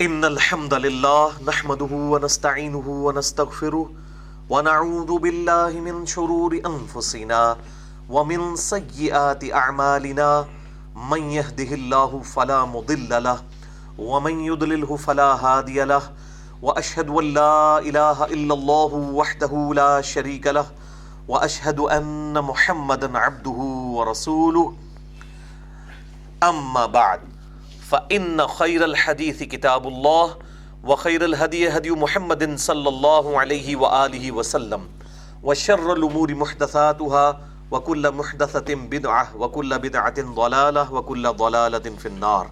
ان الحمد لله نحمده ونستعينه ونستغفره ونعوذ بالله من شرور انفسنا ومن سيئات اعمالنا من يهده الله فلا مضل له ومن يضلله فلا هادي له واشهد ان لا اله الا الله وحده لا شريك له واشهد ان محمدا عبده ورسوله. اما بعد. فان خير الحديث كتاب الله وخير الهدي هدي محمد صلى الله عليه واله وسلم و وشر الامور محدثاتها وكل محدثه بدعه وكل بدعه ضلاله وكل ضلاله في النار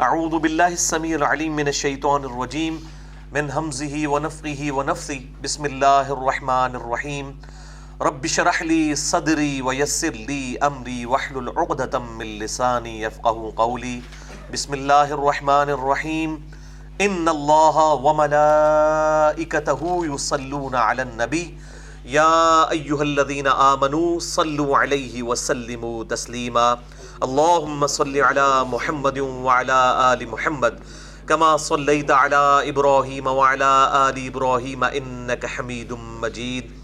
اعوذ بالله السميع العليم من الشيطان الرجيم من همزه ونفخه ونفثه بسم الله الرحمن الرحيم رب شرح لي صدري ويسر لي أمري واحلل عقدة من لساني يفقه قولي. بسم الله الرحمن الرحيم. إن الله وملائكته يصلون على النبي. يا أيها الذين آمنوا صلوا عليه وسلموا تسليما. اللهم صل على محمد وعلى آل محمد. كما صليت على إبراهيم وعلى آل إبراهيم إنك حميد مجيد.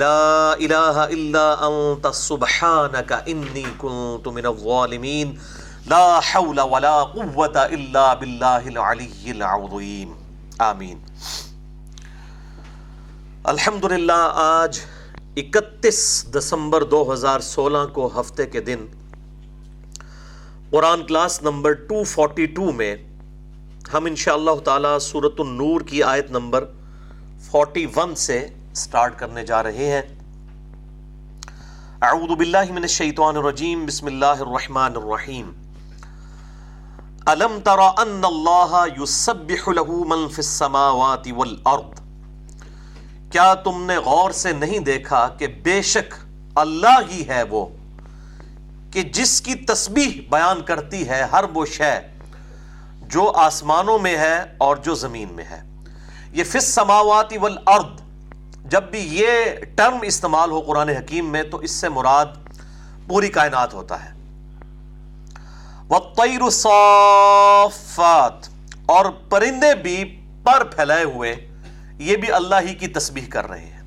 لا الہ الا انت سبحانک انی کنت من الظالمین لا حول ولا قوة الا باللہ العلی العظیم آمین. الحمدللہ، آج اکتیس دسمبر دو ہزار سولہ کو ہفتے کے دن قرآن کلاس نمبر 242 میں ہم انشاءاللہ تعالی سورة النور کی آیت نمبر 41 سے سٹارٹ کرنے جا رہے ہیں۔ اعوذ باللہ من الشیطان الرجیم، بسم اللہ الرحمن الرحیم۔ الم تر ان اللہ یسبح له من فی السماوات والارض؟ کیا تم نے غور سے نہیں دیکھا کہ بے شک اللہ ہی ہے وہ، کہ جس کی تسبیح بیان کرتی ہے ہر وہ شے جو آسمانوں میں ہے اور جو زمین میں ہے؟ یہ فی السماوات والارض جب بھی یہ ٹرم استعمال ہو قرآن حکیم میں تو اس سے مراد پوری کائنات ہوتا ہے۔ وَالطَّيْرُ صَافَّاتِ اور پرندے بھی پر پھیلائے ہوئے یہ بھی اللہ ہی کی تسبیح کر رہے ہیں۔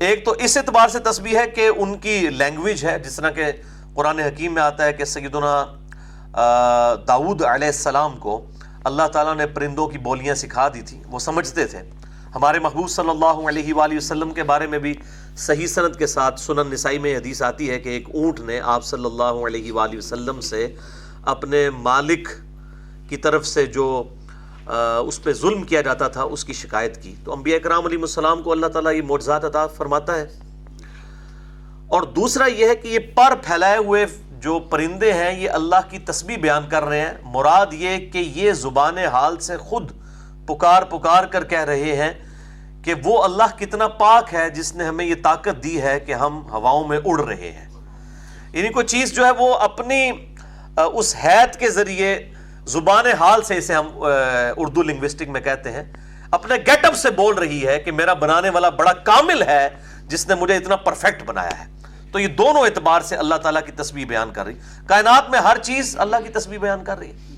ایک تو اس اعتبار سے تسبیح ہے کہ ان کی لینگویج ہے، جس طرح کہ قرآن حکیم میں آتا ہے کہ سیدنا داود علیہ السلام کو اللہ تعالیٰ نے پرندوں کی بولیاں سکھا دی تھی وہ سمجھتے تھے۔ ہمارے محبوب صلی اللہ علیہ وآلہ وسلم کے بارے میں بھی صحیح سند کے ساتھ سنن نسائی میں حدیث آتی ہے کہ ایک اونٹ نے آپ صلی اللہ علیہ وآلہ وسلم سے اپنے مالک کی طرف سے جو اس پہ ظلم کیا جاتا تھا، اس کی شکایت کی۔ تو انبیاء کرام علیہ السلام کو اللہ تعالیٰ یہ معجزات عطا فرماتا ہے۔ اور دوسرا یہ ہے کہ یہ پر پھیلائے ہوئے جو پرندے ہیں، یہ اللہ کی تسبیح بیان کر رہے ہیں۔ مراد یہ کہ یہ زبان حال سے خود پکار پکار کر کہہ رہے ہیں۔ کہ وہ اللہ کتنا پاک ہے جس نے ہمیں یہ طاقت دی ہے کہ ہم ہواؤں میں اڑ رہے ہیں۔ یعنی کوئی چیز جو ہے وہ اپنی اس حید کے ذریعے زبان حال سے اسے ہم اردو لنگوسٹک میں کہتے ہیں، اپنے گیٹ اپ سے بول رہی ہے کہ میرا بنانے والا بڑا کامل ہے جس نے مجھے اتنا پرفیکٹ بنایا ہے۔ تو یہ دونوں اعتبار سے اللہ تعالیٰ کی تسبیح بیان کر رہی۔ کائنات میں ہر چیز اللہ کی تسبیح بیان کر رہی ہے۔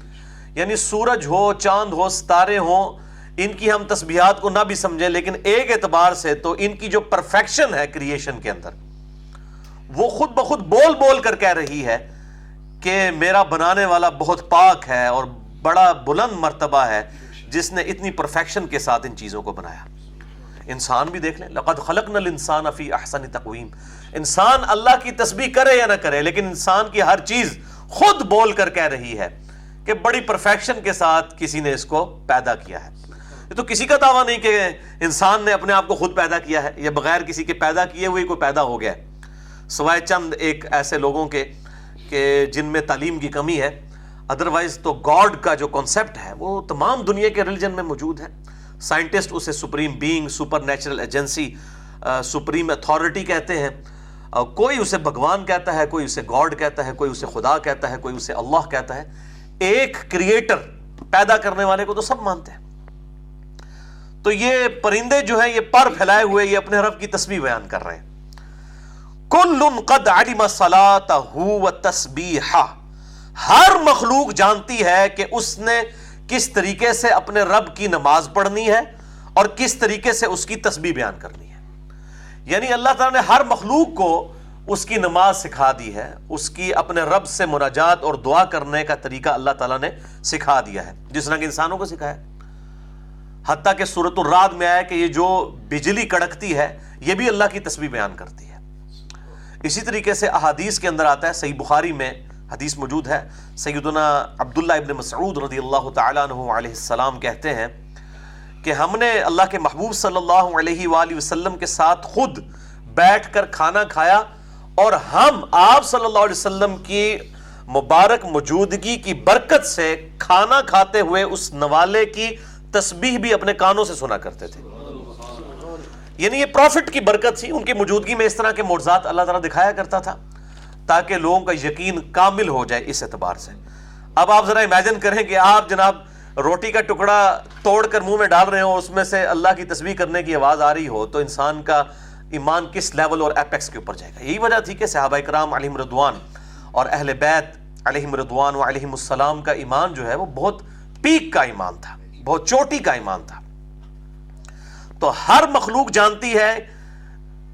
یعنی سورج ہو، چاند ہو، ستارے ہوں ان کی ہم تسبیحات کو نہ بھی سمجھیں، لیکن ایک اعتبار سے تو ان کی جو پرفیکشن ہے کریشن کے اندر، وہ خود بخود بول بول کر کہہ رہی ہے کہ میرا بنانے والا بہت پاک ہے اور بڑا بلند مرتبہ ہے، جس نے اتنی پرفیکشن کے ساتھ ان چیزوں کو بنایا۔ انسان بھی دیکھ لیں، لقد خلقنا الانسان فی احسن تقویم۔ انسان اللہ کی تسبیح کرے یا نہ کرے، لیکن انسان کی ہر چیز خود بول کر کہہ رہی ہے کہ بڑی پرفیکشن کے ساتھ کسی نے اس کو پیدا کیا ہے۔ تو کسی کا دعویٰ نہیں کہ انسان نے اپنے آپ کو خود پیدا کیا ہے، یا بغیر کسی کے پیدا کیے ہوئے کوئی پیدا ہو گیا ہے۔ سوائے چند ایک ایسے لوگوں کے، کہ جن میں تعلیم کی کمی ہے۔ ادروائز تو گاڈ کا جو کانسیپٹ ہے، وہ تمام دنیا کے ریلیجن میں موجود ہے۔ سائنٹسٹ اسے supreme being supernatural agency supreme authority کہتے ہیں۔ کوئی اسے بھگوان کہتا ہے، کوئی اسے گاڈ کہتا ہے، کوئی اسے خدا کہتا ہے، کوئی اسے اللہ کہتا ہے۔ ایک کریٹر پیدا کرنے والے کو تو سب مانتے ہیں۔ تو یہ پرندے جو ہیں، یہ پر پھیلائے ہوئے، یہ اپنے رب کی تسبیح بیان کر رہے ہیں۔ کل قد علم و تسبیح ہر مخلوق جانتی ہے کہ اس نے کس طریقے سے اپنے رب کی نماز پڑھنی ہے اور کس طریقے سے اس کی تسبیح بیان کرنی ہے۔ یعنی اللہ تعالیٰ نے ہر مخلوق کو اس کی نماز سکھا دی ہے، اس کی اپنے رب سے مناجات اور دعا کرنے کا طریقہ اللہ تعالیٰ نے سکھا دیا ہے، جس طرح کے انسانوں کو سکھایا۔ حتیٰ کہ صورت الراد میں آیا کہ یہ جو بجلی کڑکتی ہے، یہ بھی اللہ کی تصویر بیان کرتی ہے۔ اسی طریقے سے احادیث کے اندر آتا ہے، صحیح بخاری میں حدیث موجود ہے۔ سیدنا عبداللہ ابن مسعود رضی اللہ تعالیٰ عنہ علیہ السلام کہتے ہیں کہ ہم نے اللہ کے محبوب صلی اللہ علیہ وآلہ وسلم کے ساتھ خود بیٹھ کر کھانا کھایا اور ہم آپ صلی اللہ علیہ وسلم کی مبارک موجودگی کی برکت سے کھانا کھاتے ہوئے اس نوالے کی تسبیح بھی اپنے کانوں سے سنا کرتے تھے۔ یعنی یہ پروفٹ کی برکت تھی، ان کی موجودگی میں اس طرح کے مرزات اللہ تعالیٰ دکھایا کرتا تھا تاکہ لوگوں کا یقین کامل ہو جائے اس اعتبار سے۔ اب آپ ذرا امیجن کریں کہ آپ جناب روٹی کا ٹکڑا توڑ کر منہ میں ڈال رہے ہو اس میں سے اللہ کی تصویر کرنے کی آواز آ رہی ہو تو انسان کا ایمان کس لیول اور ایپیکس کے اوپر جائے گا؟ یہی وجہ تھی کہ صحابہ کرام علیہ مردوان اور اہل بیت علیہ مردوان و علیہ السلام کا ایمان جو ہے وہ بہت پیک کا ایمان تھا۔ بہت چوٹی کا ایمان تھا۔ تو ہر مخلوق جانتی ہے،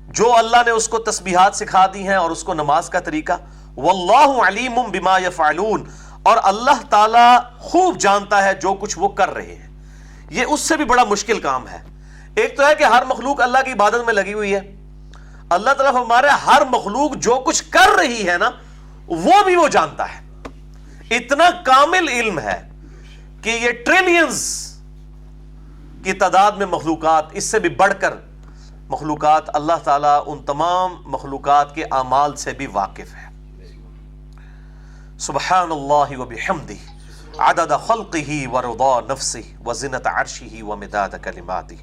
جو اللہ نے اس کو تسبیحات سکھا دی ہیں اور اس کو نماز کا طریقہ، واللہ علیم بما یفعلون۔ اور اللہ تعالی خوب جانتا ہے جو کچھ وہ کر رہے ہیں۔ یہ اس سے بھی بڑا مشکل کام ہے۔ ایک تو ہے کہ ہر مخلوق اللہ کی عبادت میں لگی ہوئی ہے۔ اللہ تعالیٰ ہمارے ہر مخلوق جو کچھ کر رہی ہے نا، وہ بھی وہ جانتا ہے۔ اتنا کامل علم ہے۔ کہ یہ ٹریلینز کی تعداد میں مخلوقات، اس سے بھی بڑھ کر مخلوقات، اللہ تعالیٰ ان تمام مخلوقات کے اعمال سے بھی واقف ہے۔ سبحان اللہ و بحمدہ عدد خلقہ ورضا نفسہ وزنت عرشہ ومداد کلماتہ۔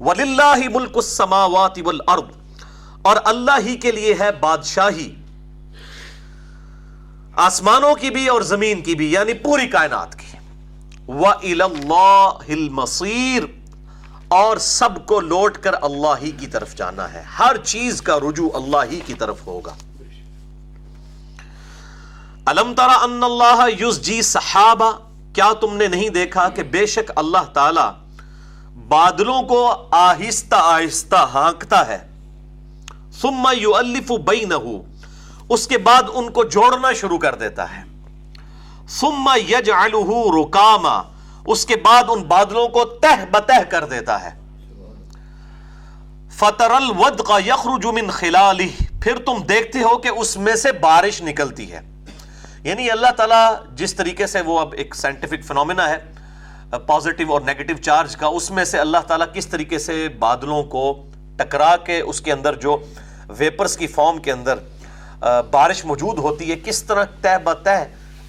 وَلِلَّهِ مُلْكُ السَّمَاوَاتِ وَالْأَرْضِ، اور اللہ ہی کے لیے ہے بادشاہی۔ آسمانوں کی بھی اور زمین کی بھی یعنی پوری کائنات کی۔ وَإِلَى اور سب کو لوٹ کر اللہ ہی کی طرف جانا ہے۔ ہر چیز کا رجوع اللہ ہی کی طرف ہوگا۔ الم ترا ان اللہ یوز جی صحابہ کیا تم نے نہیں دیکھا کہ بے شک اللہ تعالی بادلوں کو آہستہ آہستہ ہانکتا ہے؟ ثم یؤلف بینہو اس کے بعد ان کو جوڑنا شروع کر دیتا ہے۔ ثم یجعلہ رکاما اس کے بعد ان بادلوں کو تہ بتہ کر دیتا ہے۔ فطر الودق یخرج من خلالہ پھر تم دیکھتے ہو کہ اس میں سے بارش نکلتی ہے۔ یعنی اللہ تعالیٰ جس طریقے سے وہ اب ایک سائنٹیفک فنومنا ہے پازیٹیو اور نیگیٹو چارج کا، اس میں سے اللہ تعالیٰ کس طریقے سے بادلوں کو ٹکرا کے اس کے اندر جو ویپرز کی فارم کے اندر بارش موجود ہوتی ہے، کس طرح طے بتہ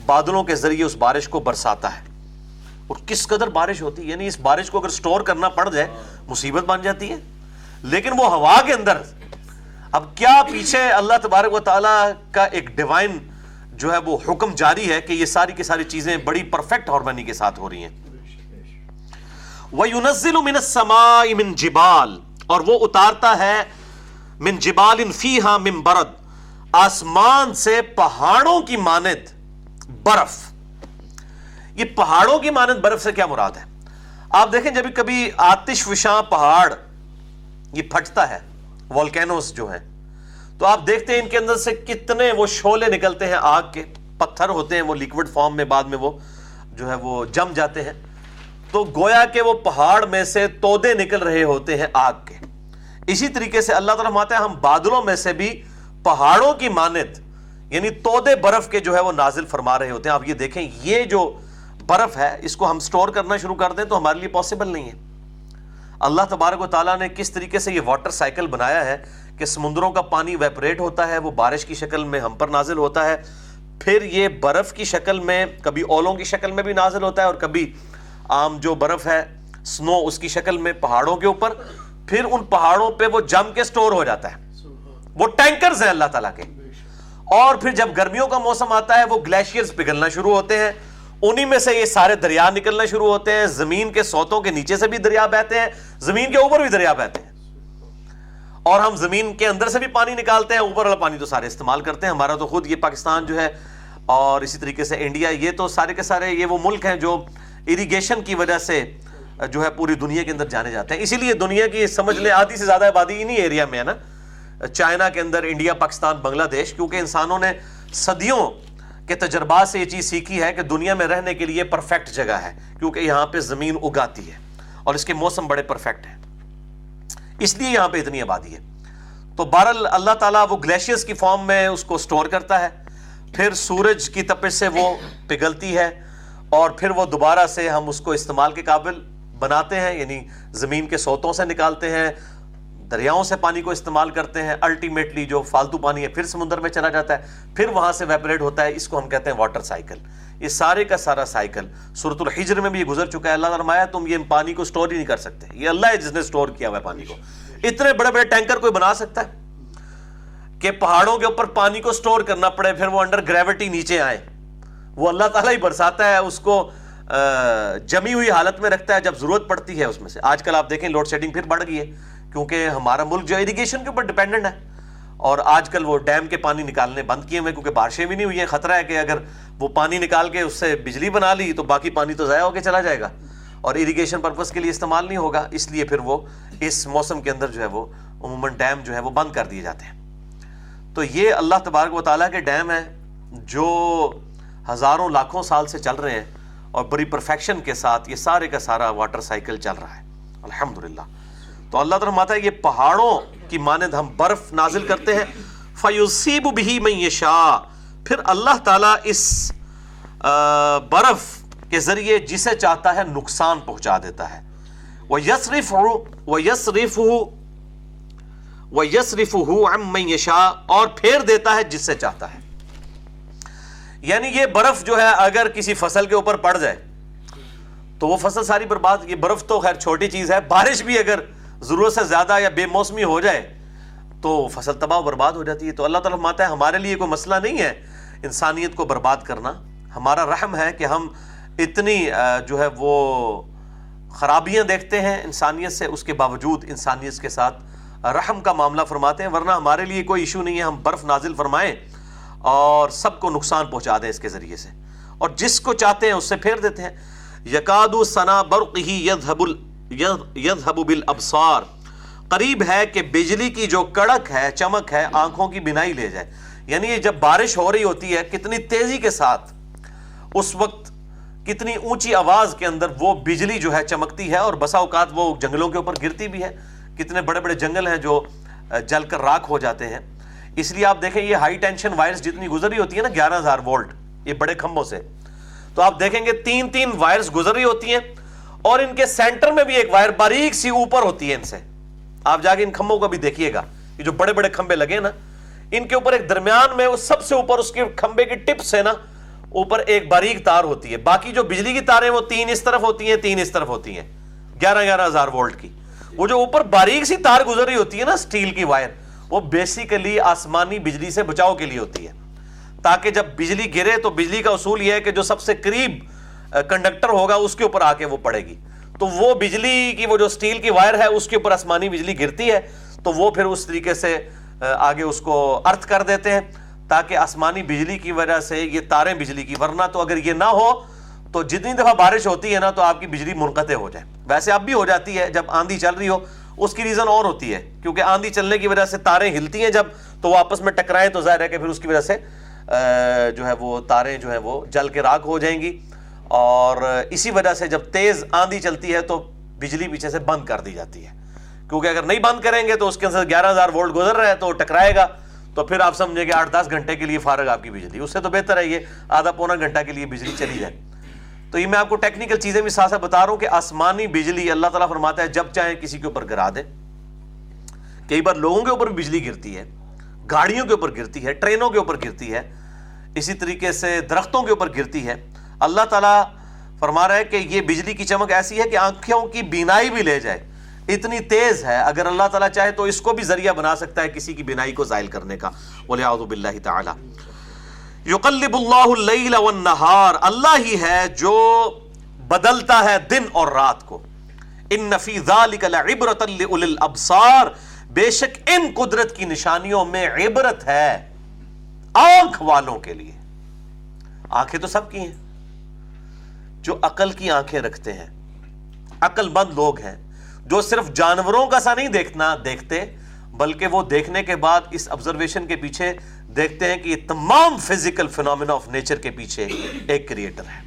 بادلوں کے ذریعے اس بارش کو برساتا ہے۔ اور کس قدر بارش ہوتی ہے؟ یعنی اس بارش کو اگر سٹور کرنا پڑ جائے، مصیبت بن جاتی ہے۔ لیکن وہ ہوا کے اندر، اب کیا پیچھے اللہ تبارک و تعالیٰ کا ایک ڈیوائن جو ہے وہ حکم جاری ہے کہ یہ ساری کی ساری چیزیں بڑی پرفیکٹ ہارمنی کے ساتھ ہو رہی ہیں۔ وَيُنَزِّلُ مِنَ السَّمَاءِ مِن جِبَال، اور وہ اتارتا ہے من جبال فیہا من برد۔ آسمان سے پہاڑوں کی مانت برف۔ یہ پہاڑوں کی مانت برف سے کیا مراد ہے؟ آپ دیکھیں جب کبھی آتش وشاں پہاڑ یہ پھٹتا ہے والکینوز جو ہیں، تو آپ دیکھتے ہیں ان کے اندر سے کتنے وہ شولے نکلتے ہیں آگ کے، پتھر ہوتے ہیں وہ لیکوڈ فارم میں بعد میں وہ جو ہے وہ جم جاتے ہیں۔ تو گویا کہ وہ پہاڑ میں سے تودے نکل رہے ہوتے ہیں آگ کے۔ اسی طریقے سے اللہ تعالیٰ ہم بادلوں میں سے بھی پہاڑوں کی مانت یعنی تودے برف کے جو ہے وہ نازل فرما رہے ہوتے ہیں۔ آپ یہ دیکھیں، یہ جو برف ہے، اس کو ہم سٹور کرنا شروع کر دیں تو ہمارے لیے پاسبل نہیں ہے۔ اللہ تبارک و تعالیٰ نے کس طریقے سے یہ واٹر سائیکل بنایا ہے کہ سمندروں کا پانی ویپریٹ ہوتا ہے، وہ بارش کی شکل میں ہم پر نازل ہوتا ہے۔ پھر یہ برف کی شکل میں، کبھی اولوں کی شکل میں بھی نازل ہوتا ہے اور کبھی عام جو برف ہے سنو اس کی شکل میں پہاڑوں کے اوپر۔ پھر ان پہاڑوں پہ وہ جم کے سٹور ہو جاتا ہے۔ وہ ٹینکرز ہیں اللہ تعالیٰ کے۔ اور پھر جب گرمیوں کا موسم آتا ہے، وہ گلیشیئرز پگھلنا شروع ہوتے ہیں۔ انہی میں سے یہ سارے دریا نکلنا شروع ہوتے ہیں۔ زمین کے سوتوں کے نیچے سے بھی دریا بہتے ہیں۔ زمین کے اوپر بھی دریا بہتے ہیں۔ اور ہم زمین کے اندر سے بھی پانی نکالتے ہیں۔ اوپر والا پانی تو سارے استعمال کرتے ہیں۔ ہمارا تو خود یہ پاکستان جو ہے، اور اسی طریقے سے انڈیا، یہ تو سارے کے سارے یہ وہ ملک ہیں جو اریگیشن کی وجہ سے جو ہے پوری دنیا کے اندر جانے جاتے ہیں۔ اسی لیے دنیا کی سمجھ لیں، آدھی سے زیادہ آبادی انہی ایریا میں ہے نا۔ چائنا کے اندر، انڈیا، پاکستان، بنگلہ دیش، کیونکہ انسانوں نے صدیوں کے تجربات سے یہ چیز سیکھی ہے کہ دنیا میں رہنے کے لیے پرفیکٹ جگہ ہے، کیونکہ یہاں پہ زمین اگاتی ہے اور اس کے موسم بڑے پرفیکٹ ہیں۔ اس لیے یہاں پہ اتنی آبادی ہے۔ تو بہرحال اللہ تعالیٰ وہ گلیشیئرس کی فارم میں اس کو سٹور کرتا ہے، پھر سورج کی تپش سے وہ پگھلتی ہے اور پھر وہ دوبارہ سے ہم اس کو استعمال کے قابل بناتے ہیں یعنی زمین کے سوتوں سے نکالتے ہیں دریاؤں سے پانی کو استعمال کرتے ہیں الٹیمیٹلی جو فالتو پانی ہے، پھر سمندر میں چلا جاتا ہے، پھر وہاں سے ویپریٹ ہوتا ہے، اس کو ہم کہتے ہیں واٹر سائیکل یہ سارے کا سارا سائیکل صورت الحجر میں بھی یہ گزر چکا ہے۔ اللہ فرمایا، تم یہ پانی کو سٹور ہی نہیں کر سکتے۔ یہ اللہ ہے جس نے سٹور کیا ہوا ہے پانی کو۔ اتنے بڑے بڑے ٹینکر کوئی بنا سکتا ہے؟ کہ پہاڑوں کے اوپر پانی کو سٹور کرنا پڑے، پھر وہ انڈر گریوٹی نیچے آئے۔ وہ اللہ تعالیٰ ہی برساتا ہے، اس کو جمی ہوئی حالت میں رکھتا ہے جب ضرورت پڑتی ہے اس میں سے۔ آج کل آپ دیکھیں لوڈ شیڈنگ پھر بڑھ گئی ہے۔ کیونکہ ہمارا ملک جو اریگیشن کے اوپر ڈپینڈنٹ ہے۔ اور آج کل وہ ڈیم کے پانی نکالنے بند کیے ہوئے کیونکہ بارشیں بھی نہیں ہوئی ہیں۔ خطرہ ہے کہ اگر وہ پانی نکال کے اس سے بجلی بنا لی تو باقی پانی تو ضائع ہو کے چلا جائے گا۔ اور اریگیشن پرپز کے لیے استعمال نہیں ہوگا۔ اس لیے پھر وہ اس موسم کے اندر جو ہے وہ عموماً ڈیم جو ہے وہ بند کر دیے جاتے ہیں۔ تو یہ اللہ تبارک و تعالیٰ کے ڈیم ہیں جو ہزاروں لاکھوں سال سے چل رہے ہیں اور بڑی پرفیکشن کے ساتھ یہ سارے کا سارا واٹر سائیکل چل رہا ہے۔ الحمد تو اللہ تعالیٰ ماتا ہے یہ پہاڑوں کی مانند ہم برف نازل کرتے ہیں۔ فیوسیب بھی میں یہ پھر اللہ تعالیٰ اس برف کے ذریعے جسے چاہتا ہے نقصان پہنچا دیتا ہے۔ وہ یسریف وہ یسریف وہ یسریف میں یشا اور پھیر دیتا ہے جس سے چاہتا ہے۔ یعنی یہ برف جو ہے اگر کسی فصل کے اوپر پڑ جائے، تو وہ فصل ساری برباد، یہ برف تو خیر چھوٹی چیز ہے، بارش بھی اگر ضرورت سے زیادہ یا بے موسمی ہو جائے تو فصل تباہ برباد ہو جاتی ہے۔ تو اللہ تعالیٰ ماتا ہے، ہمارے لیے کوئی مسئلہ نہیں ہے انسانیت کو برباد کرنا۔ ہمارا رحم ہے کہ ہم اتنی جو ہے وہ خرابیاں دیکھتے ہیں انسانیت سے، اس کے باوجود انسانیت کے ساتھ رحم کا معاملہ فرماتے ہیں۔ ورنہ ہمارے لیے کوئی ایشو نہیں ہے، ہم برف نازل فرمائیں اور سب کو نقصان پہنچا دیں اس کے ذریعے سے۔ اور جس کو چاہتے ہیں اس سے پھیر دیتے ہیں۔ یقاد ثنا برق ہی یذهب بالابصار. قریب ہے کہ بجلی کی جو کڑک ہے، چمک ہے، آنکھوں کی بنائی لے جائے۔ یعنی یہ جب بارش ہو رہی ہوتی ہے، کتنی تیزی کے ساتھ اس وقت کتنی اونچی آواز کے اندر وہ بجلی جو ہے چمکتی ہے اور بسا اوقات وہ جنگلوں کے اوپر گرتی بھی ہے۔ کتنے بڑے بڑے جنگل ہیں جو جل کر راک ہو جاتے ہیں۔ اس لیے آپ دیکھیں، یہ ہائی ٹینشن وائرس جتنی گزری ہوتی ہے نا، گیارہ ہزار وولٹ، یہ بڑے کھمبوں سے۔ تو آپ دیکھیں گے تین تین وائرس گزر رہی ہوتی ہیں۔ اور ان کے سینٹر میں بھی ایک وائر باریک سی اوپر ہوتی ہے ان سے۔ آپ جا کے ان کھمبوں کا بھی دیکھیے گا۔ یہ جو بڑے بڑے کھمبے لگے نا، ان کے اوپر ایک درمیان میں وہ سب سے اوپر اس کے کھمبے کی ٹپس ہے نا، اوپر ایک باریک تار ہوتی ہے۔ باقی جو بجلی کی تاریں وہ تین اس طرف ہوتی ہیں، تین اس طرف ہوتی ہیں۔ گیارہ گیارہ ہزار وولٹ کی۔ وہ جو اوپر باریک سی تار گزر رہی ہوتی ہے نا اسٹیل کی وائر، وہ بیسیکلی آسمانی بجلی سے بچاؤ کے لیے ہوتی ہے۔ تاکہ جب بجلی گرے تو بجلی کا اصول یہ ہے کہ جو سب سے قریب کنڈکٹر ہوگا، اس کے اوپر آ کے وہ پڑے گی۔ تو وہ بجلی کی، وہ جو سٹیل کی وائر ہے، اس کے اوپر آسمانی بجلی گرتی ہے، تو وہ پھر اس طریقے سے آگے اس کو ارتھ کر دیتے ہیں، تاکہ آسمانی بجلی کی وجہ سے یہ تاریں بجلی کی۔ ورنہ تو اگر یہ نہ ہو، تو جتنی دفعہ بارش ہوتی ہے نا، تو آپ کی بجلی منقطع ہو جائے۔ ویسے اب بھی ہو جاتی ہے، جب آندھی چل رہی ہو، اس کی ریزن اور ہوتی ہے۔ کیونکہ آندھی چلنے کی وجہ سے تاریں ہلتی ہیں جب، تو وہ آپس میں ٹکرائیں، تو ظاہر ہے کہ پھر اس کی وجہ سے جو ہے وہ تاریں جو ہیں وہ جل کے راک ہو جائیں گی۔ اور اسی وجہ سے جب تیز آندھی چلتی ہے تو بجلی پیچھے سے بند کر دی جاتی ہے۔ کیونکہ اگر نہیں بند کریں گے تو اس کے اندر گیارہ ہزار وولٹ گزر رہا ہے تو ٹکرائے گا۔ تو پھر آپ سمجھیں کہ آٹھ دس گھنٹے کے لیے فارغ آپ کی بجلی۔ اس سے تو بہتر ہے، یہ آدھا پونا گھنٹہ کے لیے بجلی چلی جائے۔ تو یہ میں آپ کو ٹیکنیکل چیزیں بھی ساتھ بتا رہا ہوں کہ آسمانی بجلی، اللہ تعالیٰ فرماتا ہے، جب چاہیں کسی کے اوپر گرا دے۔ کئی بار لوگوں کے اوپر بجلی گرتی ہے، گاڑیوں کے اوپر گرتی ہے، ٹرینوں کے اوپر گرتی ہے، اسی طریقے سے درختوں کے اوپر گرتی ہے۔ اللہ تعالیٰ فرما رہا ہے کہ یہ بجلی کی چمک ایسی ہے کہ آنکھوں کی بینائی بھی لے جائے۔ اتنی تیز ہے، اگر اللہ تعالیٰ چاہے تو اس کو بھی ذریعہ بنا سکتا ہے کسی کی بینائی کو زائل کرنے کا۔ بِاللَّهِ تعالی یقلب اللہ اللیل والنہار اللہ ہی ہے جو بدلتا ہے دن اور رات کو۔ ان نفی ذالک لعبرت لأولی الابصار بے شک ان قدرت کی نشانیوں میں عبرت ہے آنکھ والوں کے لیے۔ آنکھیں تو سب کی ہیں۔ جو عقل کی آنکھیں رکھتے ہیں۔ عقل مند لوگ ہیں جو صرف جانوروں کا سا نہیں دیکھنا دیکھتے، بلکہ وہ دیکھنے کے بعد اس آبزرویشن کے پیچھے دیکھتے ہیں کہ یہ تمام فزیکل فینومینا آف نیچر کے پیچھے ایک کریٹر ہے۔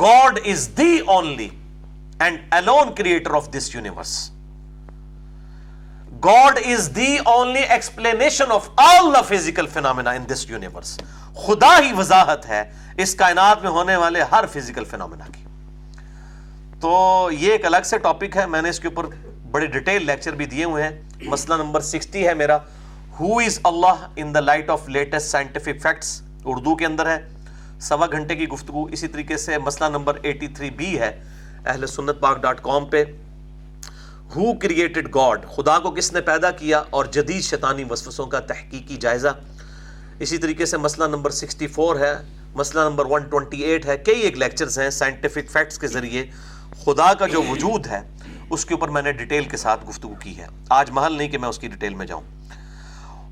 God is the only and alone creator of this universe God is the only explanation of all the physical phenomena in this universe خدا ہی وضاحت ہے اس کائنات میں ہونے والے ہر فزیکل فینومینا کی۔ تو یہ ایک الگ سے ٹاپک ہے، میں نے اس کے اوپر بڑے ڈیٹیل لیکچر بھی دیے ہوئے ہیں۔ مسئلہ نمبر سکسٹی ہے میرا۔ Who is Allah in the light of latest scientific facts Urdu کے اندر ہے۔ سوا گھنٹے کی گفتگو اسی طریقے سے مسئلہ نمبر ایٹی تھری بی ہے۔ اہل سنت پاک ڈاٹ کام پہ۔ ہو کریٹڈ گاڈ خدا کو کس نے پیدا کیا؟ اور جدید شیطانی وسوسوں کا تحقیقی جائزہ۔ اسی طریقے سے مسئلہ نمبر سکسٹی فور ہے۔ مسئلہ نمبر ون ٹوینٹی ایٹ ہے۔ کئی ایک لیکچرز ہیں سائنٹیفک فیکٹس کے ذریعے۔ خدا کا جو وجود ہے، اس کے اوپر میں نے ڈیٹیل کے ساتھ گفتگو کی ہے۔ آج محل نہیں کہ میں اس کی ڈیٹیل میں جاؤں۔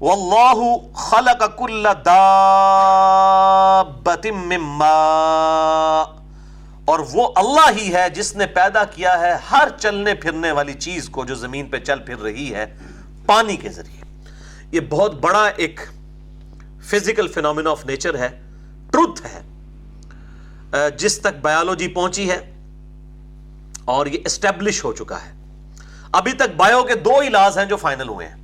واللہ خلق کل دابت مما اور وہ اللہ ہی ہے جس نے پیدا کیا ہے ہر چلنے پھرنے والی چیز کو جو زمین پہ چل پھر رہی ہے پانی کے ذریعے۔ یہ بہت بڑا ایک فزیکل فینومینا آف نیچر ہے۔ ٹروتھ ہے جس تک بایولوجی پہنچی ہے اور یہ اسٹیبلش ہو چکا ہے۔ ابھی تک بایو کے دو علاج ہیں جو فائنل ہوئے ہیں۔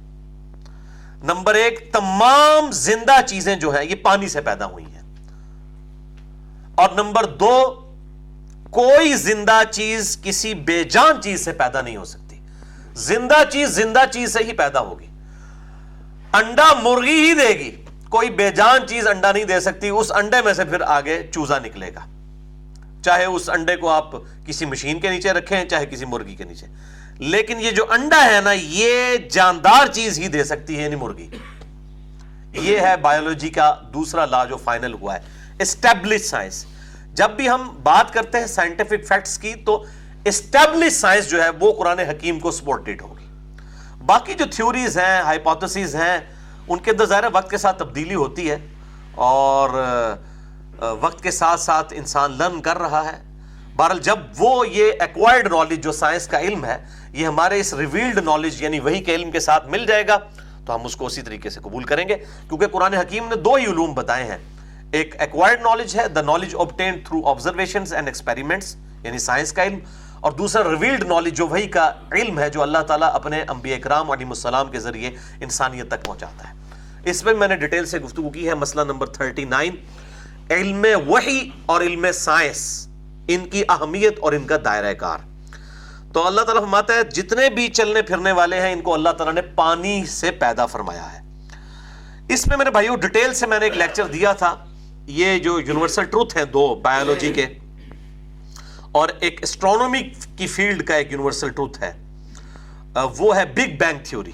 نمبر ایک، تمام زندہ چیزیں جو ہیں، یہ پانی سے پیدا ہوئی ہیں۔ اور نمبر دو، کوئی زندہ چیز کسی بے جان چیز سے پیدا نہیں ہو سکتی۔ زندہ چیز زندہ چیز سے ہی پیدا ہوگی۔ انڈا مرغی ہی دے گی۔ کوئی بے جان چیز انڈا نہیں دے سکتی، اس انڈے میں سے پھر آگے چوزا نکلے گا۔ چاہے اس انڈے کو آپ کسی مشین کے نیچے رکھیں، چاہے کسی مرغی کے نیچے۔ لیکن یہ جو انڈا ہے نا، یہ جاندار چیز ہی دے سکتی ہے یعنی مرغی۔ یہ ہے بایولوجی کا دوسرا لا جو فائنل ہوا ہے۔ اسٹیبلش سائنس جب بھی ہم بات کرتے ہیں سائنٹیفک فیکٹس کی، تو اسٹیبلش سائنس جو ہے، وہ قرآن حکیم کو سپورٹڈ ہوگی۔ باقی جو تھیوریز ہیں ہائپوتھسیز ہیں ان کے اندر ظاہر وقت کے ساتھ تبدیلی ہوتی ہے اور وقت کے ساتھ ساتھ انسان لرن کر رہا ہے۔ بہرحال جب وہ یہ ایکوائرڈ نالج جو سائنس کا علم ہے، یہ ہمارے اس ریویلڈ نالج یعنی وہی کے علم کے ساتھ مل جائے گا، تو ہم اس کو اسی طریقے سے قبول کریں گے۔ کیونکہ قرآن حکیم نے دو ہی علوم بتائے ہیں۔ ایک ایکوائرڈ نالج ہے the knowledge obtain through observation and experiments یعنی سائنس کا علم۔ اور دوسرا ریویلڈ نالج جو وہی کا علم ہے جو اللہ تعالیٰ اپنے انبیاء اکرام علیہ السلام کے ذریعے انسانیت تک پہنچاتا ہے۔ اس میں میں نے ڈیٹیل سے گفتگو کی ہے، مسئلہ نمبر 39 علم وحی اور علم سائنس ان کی اہمیت اور ان کا دائرہ کار۔ تو اللہ تعالیٰ فرماتا ہے، جتنے بھی چلنے پھرنے والے ہیں، ان کو اللہ تعالیٰ نے پانی سے پیدا فرمایا ہے۔ اس میں میرے بھائیو ڈیٹیل سے میں نے ایک لیکچر دیا تھا۔ یہ جو یونیورسل ٹروتھ ہیں دو بایولوجی کے۔ اور ایک اسٹرونومی کی فیلڈ کا ایک یونیورسل ٹروتھ ہے۔ وہ ہے بگ بینگ تھیوری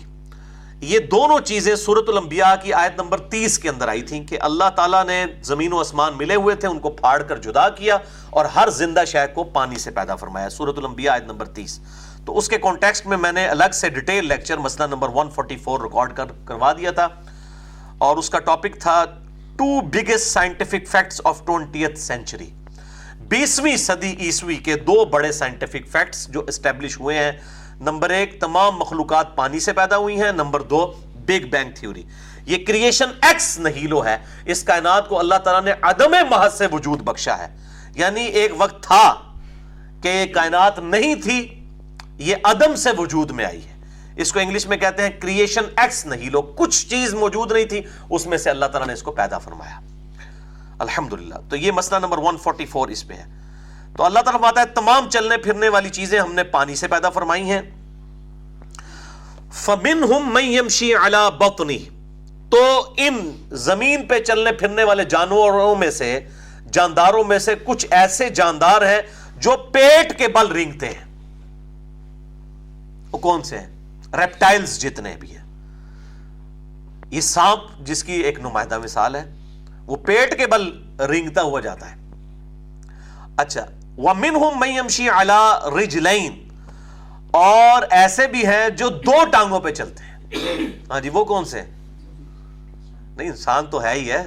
یہ دونوں چیزیں سورت الانبیاء کی آیت نمبر تیس کے اندر آئی تھیں کہ اللہ تعالیٰ نے زمین و اسمان ملے ہوئے تھے، ان کو پھاڑ کر جدا کیا اور ہر زندہ شے کو پانی سے پیدا فرمایا۔ سورت الانبیاء آیت نمبر تیس۔ تو اس کے کانٹیکسٹ میں میں نے الگ سے ڈیٹیل لیکچر مسئلہ نمبر 144 ریکارڈ کر، کروا دیا تھا۔ اور اس کا ٹاپک تھا two biggest scientific facts of twentieth century بیسویں صدی عیسوی کے دو بڑے سائنٹیفک فیکٹس جو اسٹیبلش ہوئے ہیں. نمبر ایک، تمام مخلوقات پانی سے پیدا ہوئی ہیں. نمبر دو بگ بینگ تھیوری یہ کریشن ایکس نہیلو ہے. اس کائنات کو اللہ تعالیٰ نے عدم محض سے وجود بخشا ہے. یعنی ایک وقت تھا کہ یہ کائنات نہیں تھی، یہ عدم سے وجود میں آئی ہے. اس کو انگلش میں کہتے ہیں کریشن ایکس نہیں لو کچھ چیز موجود نہیں تھی، اس میں سے اللہ تعالیٰ نے اس کو پیدا فرمایا. الحمدللہ۔ تو یہ مسئلہ نمبر 144 اس پہ ہے۔ تو اللہ تعالیٰ فرماتا ہے، تمام چلنے پھرنے والی چیزیں ہم نے پانی سے پیدا فرمائی ہیں۔ فَمِنْهُمْ مَنْ يَمْشِي عَلَى تو ان زمین پہ چلنے پھرنے والے جانوروں میں سے، جانداروں میں سے کچھ ایسے جاندار ہیں جو پیٹ کے بل رینگتے ہیں۔ وہ کون سے ہیں؟ ریپٹائلز جتنے بھی ہیں۔ یہ سانپ جس کی ایک نمائندہ مثال ہے وہ پیٹ کے بل رینگتا ہوا جاتا ہے۔ اچھا وہ ہوں میں امشی اور ایسے بھی ہیں جو دو ٹانگوں پہ چلتے ہیں۔ ہاں جی وہ کون سے نہیں، انسان تو ہے ہی ہے۔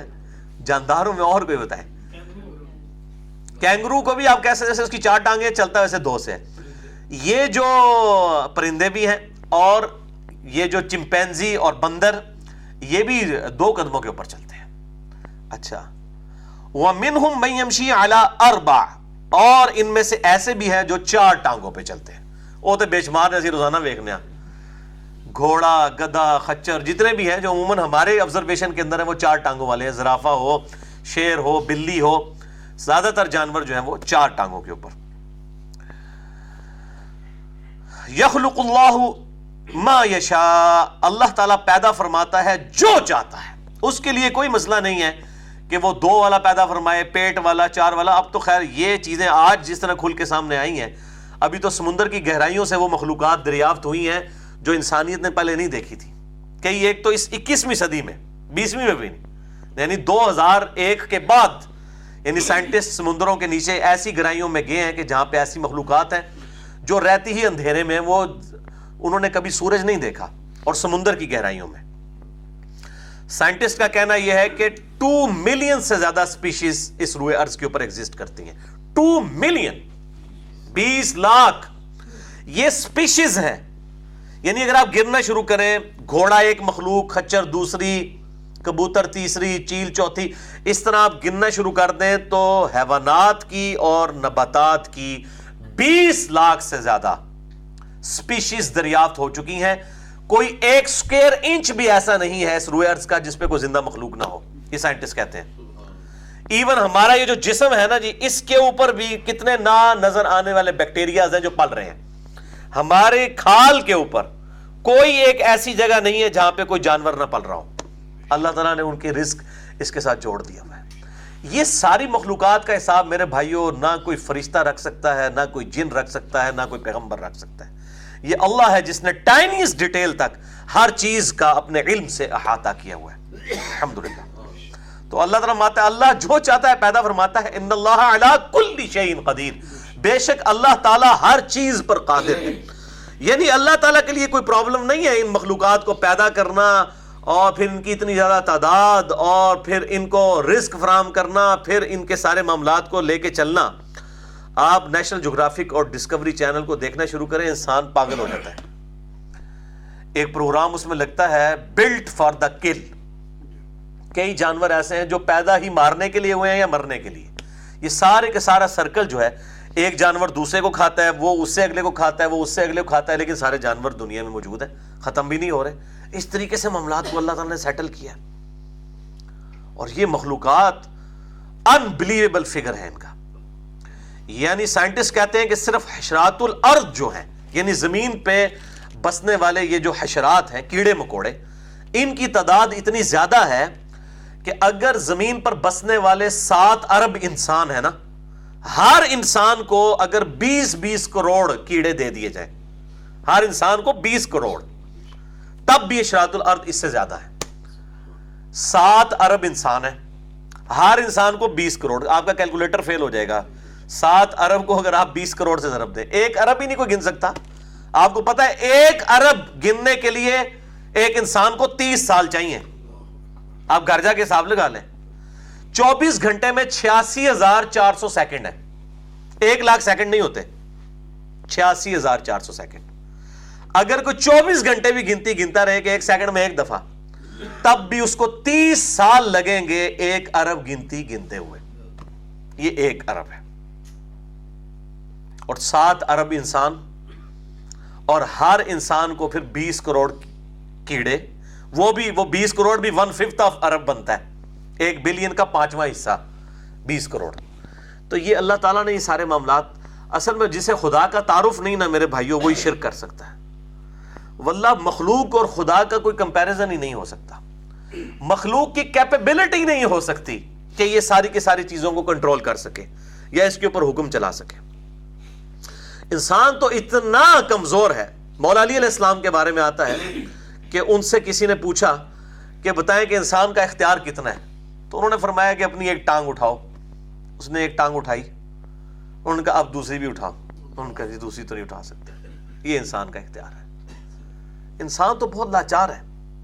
جانداروں میں اور کوئی بتائے کینگرو کو بھی آپ کیسے جیسے اس کی چار ٹانگیں چلتا ویسے دو سے۔ یہ جو پرندے بھی ہیں، اور یہ جو چمپینزی اور بندر، یہ بھی دو قدموں کے اوپر چلتے ہیں۔ اچھا۔ وَمِنْهُمْ مَنْ يَمْشِي عَلَىٰ أَرْبَعْ اور ان میں سے ایسے بھی ہیں جو چار ٹانگوں پہ چلتے ہیں۔ وہ تو بیچمار نے روزانہ ویکنے گھوڑا گدا خچر، جتنے بھی ہیں جو عموماً ہمارے آبزرویشن کے اندر ہیں، وہ چار ٹانگوں والے ہیں۔ زرافہ ہو، شیر ہو، بلی ہو، زیادہ تر جانور جو ہیں وہ چار ٹانگوں کے اوپر۔ یخلق اللہ ما یشا اللہ تعالیٰ پیدا فرماتا ہے جو چاہتا ہے۔ اس کے لیے کوئی مسئلہ نہیں ہے۔ کہ وہ دو والا پیدا فرمائے، پیٹ والا، چار والا، اب تو خیر یہ چیزیں آج جس طرح کھل کے سامنے آئی ہیں، ابھی تو سمندر کی گہرائیوں سے وہ مخلوقات دریافت ہوئی ہیں جو انسانیت نے پہلے نہیں دیکھی تھی۔ کئی ایک تو اس اکیسویں صدی میں، بیسویں میں بھی نہیں یعنی دو ہزار ایک کے بعد یعنی سائنٹسٹ سمندروں کے نیچے ایسی گہرائیوں میں گئے ہیں کہ جہاں پہ ایسی مخلوقات ہیں جو رہتی ہی اندھیرے میں، وہ انہوں نے کبھی سورج نہیں دیکھا اور سمندر کی گہرائیوں میں۔ سائنٹسٹ کا کہنا یہ ہے کہ ٹو ملین سے زیادہ سپیشیز اس روئے ارض کے اوپر ایگزسٹ کرتی ہیں۔ ٹو ملین، بیس لاکھ۔ یہ سپیشیز ہیں۔ یعنی اگر آپ گرنا شروع کریں، گھوڑا ایک مخلوق خچر دوسری، کبوتر تیسری، چیل چوتھی، اس طرح آپ گننا شروع کر دیں تو حیوانات کی اور نباتات کی بیس لاکھ سے زیادہ سپیشیز دریافت ہو چکی ہیں۔ کوئی ایک سکیئر انچ بھی ایسا نہیں ہے اس روئے ارض کا جس پہ کوئی زندہ مخلوق نہ ہو، یہ سائنٹسٹ کہتے ہیں۔ ایون ہمارا یہ جو جسم ہے نا جی اس کے اوپر بھی کتنے نا نظر آنے والے بیکٹیریاز ہیں جو پل رہے ہیں۔ ہمارے کھال کے اوپر کوئی ایک ایسی جگہ نہیں ہے جہاں پہ کوئی جانور نہ پل رہا ہو۔ اللہ تعالیٰ نے ان کے رزق اس کے ساتھ جوڑ دیا ہوا ہے۔ یہ ساری مخلوقات کا حساب میرے بھائیوں، نہ کوئی فرشتہ رکھ سکتا ہے، نہ کوئی جن رکھ سکتا ہے، نہ کوئی پیغمبر رکھ سکتا ہے۔ یہ اللہ ہے جس نے ٹائنیز ڈیٹیل تک ہر چیز کا اپنے علم سے احاطہ کیا ہوا ہے۔ الحمدللہ۔ تو اللہ تعالیٰ ماتا ہے، اللہ جو چاہتا ہے پیدا فرماتا ہے، ان اللہ علی کل شیء قدیر۔ بے شک اللہ تعالیٰ ہر چیز پر قادر ہے۔ یعنی اللہ تعالیٰ کے لیے کوئی پرابلم نہیں ہے ان مخلوقات کو پیدا کرنا اور پھر ان کی اتنی زیادہ تعداد اور پھر ان کو رزق فراہم کرنا، پھر ان کے سارے معاملات کو لے کے چلنا۔ آپ نیشنل جغرافک اور ڈسکوری چینل کو دیکھنا شروع کریں، انسان پاگل ہو جاتا ہے۔ ایک پروگرام اس میں لگتا ہے بلٹ فار دا کل کئی جانور ایسے ہیں جو پیدا ہی مارنے کے لیے ہوئے ہیں یا مرنے کے لیے۔ یہ سارے کے سارا سرکل جو ہے، ایک جانور دوسرے کو کھاتا ہے، وہ اس سے اگلے کو کھاتا ہے، وہ اس سے اگلے کو کھاتا ہے، لیکن سارے جانور دنیا میں موجود ہیں۔ ختم بھی نہیں ہو رہے۔ اس طریقے سے معاملات کو اللہ تعالیٰ نے سیٹل کیا اور یہ مخلوقات انبلیویبل فگر ہے ان کا۔ یعنی سائنٹسٹ کہتے ہیں کہ صرف حشرات الارض جو ہیں یعنی زمین پہ بسنے والے یہ جو حشرات ہیں، کیڑے مکوڑے، ان کی تعداد اتنی زیادہ ہے کہ اگر زمین پر بسنے والے سات ارب انسان ہیں نا، ہر انسان کو اگر بیس بیس کروڑ کیڑے دے دیے جائیں، ہر انسان کو بیس کروڑ، تب بھی اشراط الارض اس سے زیادہ ہے سات ارب انسان ہے ہر انسان کو بیس کروڑ، آپ کا کیلکولیٹر فیل ہو جائے گا۔ سات ارب کو اگر آپ بیس کروڑ سے ضرب دیں، ایک ارب ہی نہیں کوئی گن سکتا۔ آپ کو پتا ہے، ایک ارب گننے کے لیے ایک انسان کو تیس سال چاہیے۔ آپ گھر جا کے حساب لگا لیں۔ چوبیس گھنٹے میں چھیاسی ہزار چار سو سیکنڈ ہے ایک لاکھ سیکنڈ نہیں ہوتے۔ چھیاسی ہزار چار سو سیکنڈ۔ اگر کوئی چوبیس گھنٹے بھی گنتی، گنتا رہے کہ ایک سیکنڈ میں ایک دفعہ، تب بھی اس کو تیس سال لگیں گے ایک ارب گنتی، گنتے ہوئے۔ یہ ایک ارب ہے۔ اور سات ارب انسان اور ہر انسان کو پھر بیس کروڑ کیڑے، وہ بھی وہ بیس کروڑ بھی ون ففتھ آف ارب بنتا ہے۔ ایک بلین کا پانچواں حصہ، بیس کروڑ۔ تو یہ اللہ تعالیٰ نے یہ سارے معاملات، اصل میں جسے خدا کا تعارف نہیں نا میرے بھائیوں، وہی شرک کر سکتا ہے۔ واللہ مخلوق اور خدا کا کوئی کمپیرزن ہی نہیں ہو سکتا۔ مخلوق کی کیپیبلٹی نہیں ہو سکتی کہ یہ ساری کی ساری چیزوں کو کنٹرول کر سکے یا اس کے اوپر حکم چلا سکے۔ انسان تو اتنا کمزور ہے۔ مولا علی علیہ السلام کے بارے میں آتا ہے کہ ان سے کسی نے پوچھا کہ بتائیں کہ انسان کا اختیار کتنا ہے۔ تو انہوں نے فرمایا کہ اپنی ایک ٹانگ اٹھاؤ۔ اس نے ایک ٹانگ اٹھائی۔ انہوں نے کہا، اب دوسری بھی اٹھاؤ۔ انہوں نے کہا جی دوسری تو نہیں اٹھا سکتے۔ یہ انسان کا اختیار ہے۔ انسان تو بہت لاچار ہے۔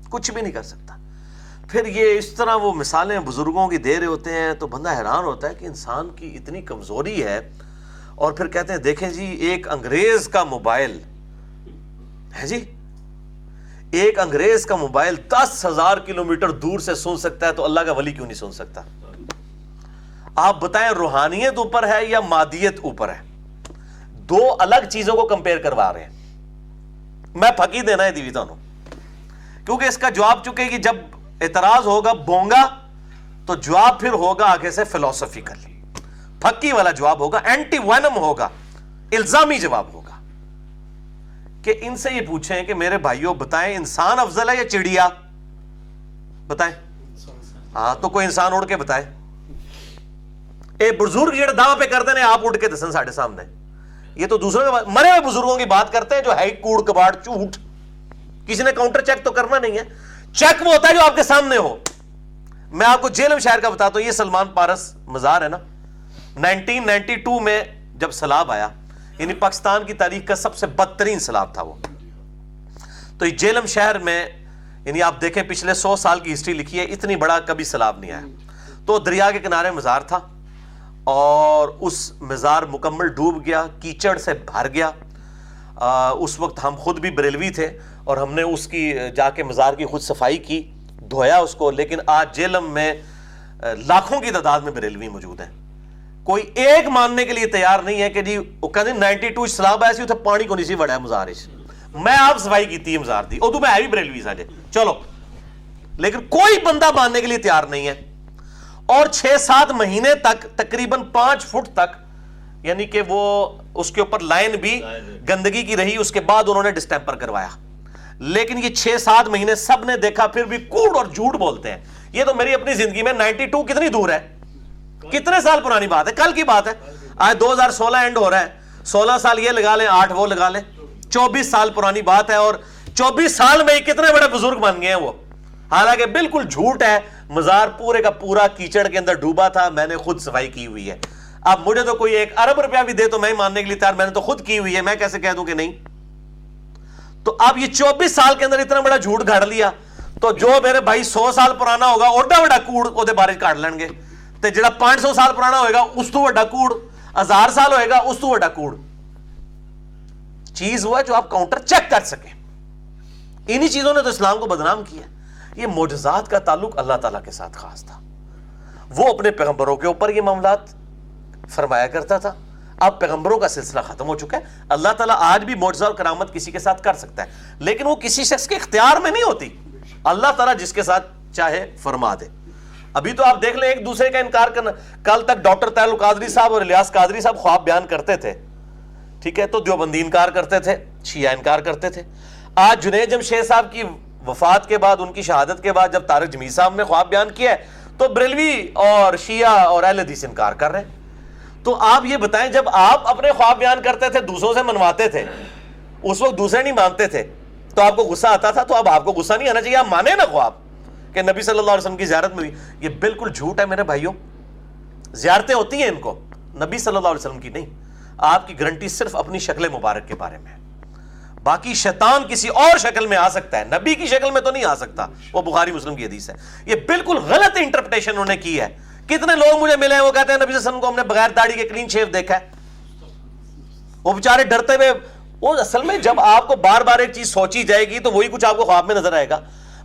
کچھ بھی نہیں کر سکتا۔ پھر یہ اس طرح وہ مثالیں بزرگوں کی دے رہے ہوتے ہیں تو بندہ حیران ہوتا ہے کہ انسان کی اتنی کمزوری ہے اور پھر کہتے ہیں، دیکھیں جی ایک انگریز کا موبائل ہے جی؟ ایک انگریز کا موبائل دس ہزار کلو میٹر دور سے سن سکتا ہے تو اللہ کا ولی کیوں نہیں سن سکتا؟ آپ بتائیں، روحانیت اوپر ہے یا مادیت اوپر ہے؟ دو الگ چیزوں کو کمپیئر کروا رہے ہیں۔ میں پھکی دینا ہے دیوی تانوں کیونکہ اس کا جواب چکے کہ جب اعتراض ہوگا بونگا، تو جواب پھر ہوگا آگے سے فلسفیکل پھکی والا جواب ہوگا اینٹی وینم ہوگا، الزامی جواب ہوگا۔ کہ ان سے یہ پوچھیں کہ میرے بھائیوں بتائیں انسان افضل ہے یا چڑیا؟ بتائیں۔ ہاں تو کوئی انسان اڑ کے بتائے۔ اے بزرگ، جڑے دعوی پہ کرتے ہیں، آپ اڑ کے دسن ساڑھے سامنے۔ یہ تو دوسروں کے مرے ہوئے بزرگوں کی بات کرتے ہیں، جو ہے کوڑ، کباڑ چوٹ کسی نے کاؤنٹر چیک تو کرنا نہیں ہے۔ چیک وہ ہوتا ہے جو آپ کے سامنے ہو۔ میں آپ کو جیلم شہر کا بتاتا ہوں، یہ سلمان پارس مزار ہے نا۔ نائنٹین نائنٹی ٹو میں جب سلاب آیا یعنی پاکستان کی تاریخ کا سب سے بدترین سیلاب تھا وہ۔ تو یہ جیلم شہر میں یعنی آپ دیکھیں پچھلے سو سال کی ہسٹری لکھی ہے، اتنی بڑا کبھی سیلاب نہیں آیا۔ تو دریا کے کنارے مزار تھا اور اس مزار مکمل ڈوب گیا، کیچڑ سے بھر گیا۔ اس وقت ہم خود بھی بریلوی تھے اور ہم نے اس کی، جا کے مزار کی خود صفائی کی، دھویا اس کو۔ لیکن آج جیلم میں لاکھوں کی تعداد میں بریلوی موجود ہیں۔ کوئی ایک ماننے کے لیے تیار نہیں ہے کہ جی وہ کہتے نائنٹی ٹو سلاب ایسی اتنے پانی کو نہیں سی بڑا ہے مزارش میں آپ صفائی کی تھی مزار دی۔ ادو میں ہے بھی بریلوی ساجے چلو۔ لیکن کوئی بندہ ماننے کے لیے تیار نہیں ہے۔ اور چھ سات مہینے تک، تقریباً پانچ فٹ تک یعنی کہ وہ اس کے اوپر لائن بھی گندگی کی رہی، اس کے بعد انہوں نے ڈسٹیمپر کروایا۔ لیکن یہ چھ سات مہینے سب نے دیکھا، پھر بھی کوڑ اور جھوٹ بولتے ہیں۔ یہ تو میری اپنی زندگی میں نائنٹی ٹو کتنی دور ہے؟ کتنے سال پرانی بات ہے؟ کل کی بات ہے۔ آج دو ہزار سولہ اینڈ ہو رہا ہے۔ سولہ سال یہ لگا لیں، آٹھ وہ لگا لیں۔ چوبیس سال پرانی بات ہے اور چوبیس سال میں کتنے بڑے بزرگ بن گئے ہیں وہ۔ حالانکہ بالکل جھوٹ ہے۔ مزار پورے کا پورا کیچڑ کے اندر ڈوبا تھا۔ میں نے خود صفائی کی ہوئی ہے۔ اب مجھے تو کوئی ایک ارب روپیہ بھی دے تو میں ماننے کے لیے تیار۔ میں نے تو خود کی ہوئی ہے۔ میں کیسے کہہ دوں کہ نہیں؟ تو اب یہ چوبیس سال کے اندر اتنا بڑا جھوٹ گھڑ لیا۔ تو جو میرے بھائی سو سال پرانا ہوگا اوڈا بڑا کوڑ، وہ بارش کاٹ لیں گے۔ تو جڑا پانچ سو سال پرانا ہوئے گا، اس تو وڈا کوڑ، ہزار سال ہوئے گا، اس تو وڈا کوڑ۔ چیز ہوا جو آپ کاؤنٹر چیک کر سکیں۔ انہی چیزوں نے تو اسلام کو بدنام کیا۔ یہ معجزات کا تعلق اللہ تعالیٰ کے ساتھ خاص تھا۔ وہ اپنے پیغمبروں کے اوپر یہ معاملات فرمایا کرتا تھا۔ اب پیغمبروں کا سلسلہ ختم ہو چکا ہے۔ اللہ تعالیٰ آج بھی معجزہ اور کرامت کسی کے ساتھ کر سکتا ہے۔ لیکن وہ کسی شخص کے اختیار میں نہیں ہوتی۔ اللہ تعالیٰ جس کے ساتھ چاہے فرما دے۔ ابھی تو آپ دیکھ لیں ایک دوسرے کا انکار کرنا کل تک ڈاکٹر تعلق قادری صاحب اور الیاس قادری صاحب خواب بیان کرتے تھے۔ ٹھیک ہے؟ تو دیوبندی انکار کرتے تھے، شیعہ انکار کرتے تھے۔ آج جنید جمشید صاحب کی وفات کے بعد، ان کی شہادت کے بعد جب طارق جمیل صاحب نے خواب بیان کیا ہے، تو بریلوی اور شیعہ اور اہل حدیث انکار کر رہے ہیں۔ تو آپ یہ بتائیں، جب آپ اپنے خواب بیان کرتے تھے، دوسروں سے منواتے تھے، اس وقت دوسرے نہیں مانتے تھے، تو آپ کو غصہ آتا تھا؟ تو اب آپ کو غصہ نہیں آنا چاہیے، آپ مانے نا خواب۔ کہ نبی صلی اللہ علیہ وسلم کی زیارت میں بھی یہ بالکل جھوٹ ہے میرے بھائیوں۔ زیارتیں ہوتی ہیں ان کو، نبی صلی اللہ علیہ وسلم کی نہیں۔ آپ کی گارنٹی صرف اپنی شکل مبارک کے بارے میں باقی شیطان کسی اور شکل میں آ سکتا ہے، نبی کی شکل میں تو نہیں آ سکتا۔ وہ بخاری مسلم کی حدیث ہے۔ یہ بالکل غلط انٹرپٹیشن انہوں نے کی ہے۔ کتنے لوگ مجھے ملے ہیں، وہ کہتے ہیں نبی صلی اللہ علیہ وسلم کو ہم نے بغیر داڑھی کے کلین شیف دیکھا ہے۔ وہ بیچارے ڈرتے ہوئے، وہ اصل میں جب آپ کو بار بار ایک چیز سوچی جائے گی تو وہی کچھ آپ کو خواب میں نظر آئے گا۔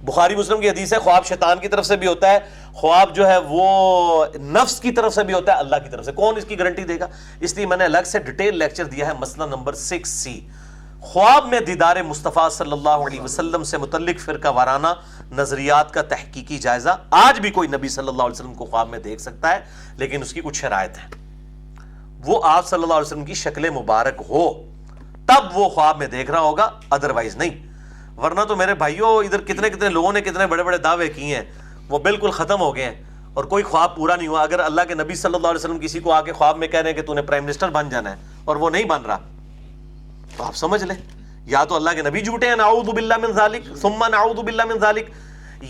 بخاری مسلم کی حدیث ہے، خواب شیطان کی طرف سے بھی ہوتا ہے، خواب جو ہے وہ نفس کی طرف سے بھی ہوتا ہے، اللہ کی طرف سے۔ کون اس کی گارنٹی دے گا؟ اس لیے میں نے الگ سے ڈیٹیل لیکچر دیا ہے، مسئلہ نمبر سکس سی خواب میں دیدار مصطفیٰ صلی اللہ علیہ وسلم سے متعلق فرقہ وارانہ نظریات کا تحقیقی جائزہ آج بھی کوئی نبی صلی اللہ علیہ وسلم کو خواب میں دیکھ سکتا ہے، لیکن اس کی کچھ شرائط ہیں۔ وہ آپ صلی اللہ علیہ وسلم کی شکل مبارک ہو، تب وہ خواب میں دیکھ رہا ہوگا ادروائز نہیں۔ ورنہ تو میرے بھائیوں ادھر کتنے کتنے لوگوں نے کتنے بڑے بڑے دعوے کیے ہیں، وہ بالکل ختم ہو گئے ہیں۔ اور کوئی خواب پورا نہیں ہوا۔ اگر اللہ کے نبی صلی اللہ علیہ وسلم کسی کو آ کے خواب میں کہہ رہے ہیں کہ تو نے پرائم منسٹر بن جانا ہے، اور وہ نہیں بن رہا، تو آپ سمجھ لیں۔ یا تو اللہ کے نبی جھوٹے ہیں، نعوذ باللہ من ذالک، ثم نعوذ باللہ من ذالک،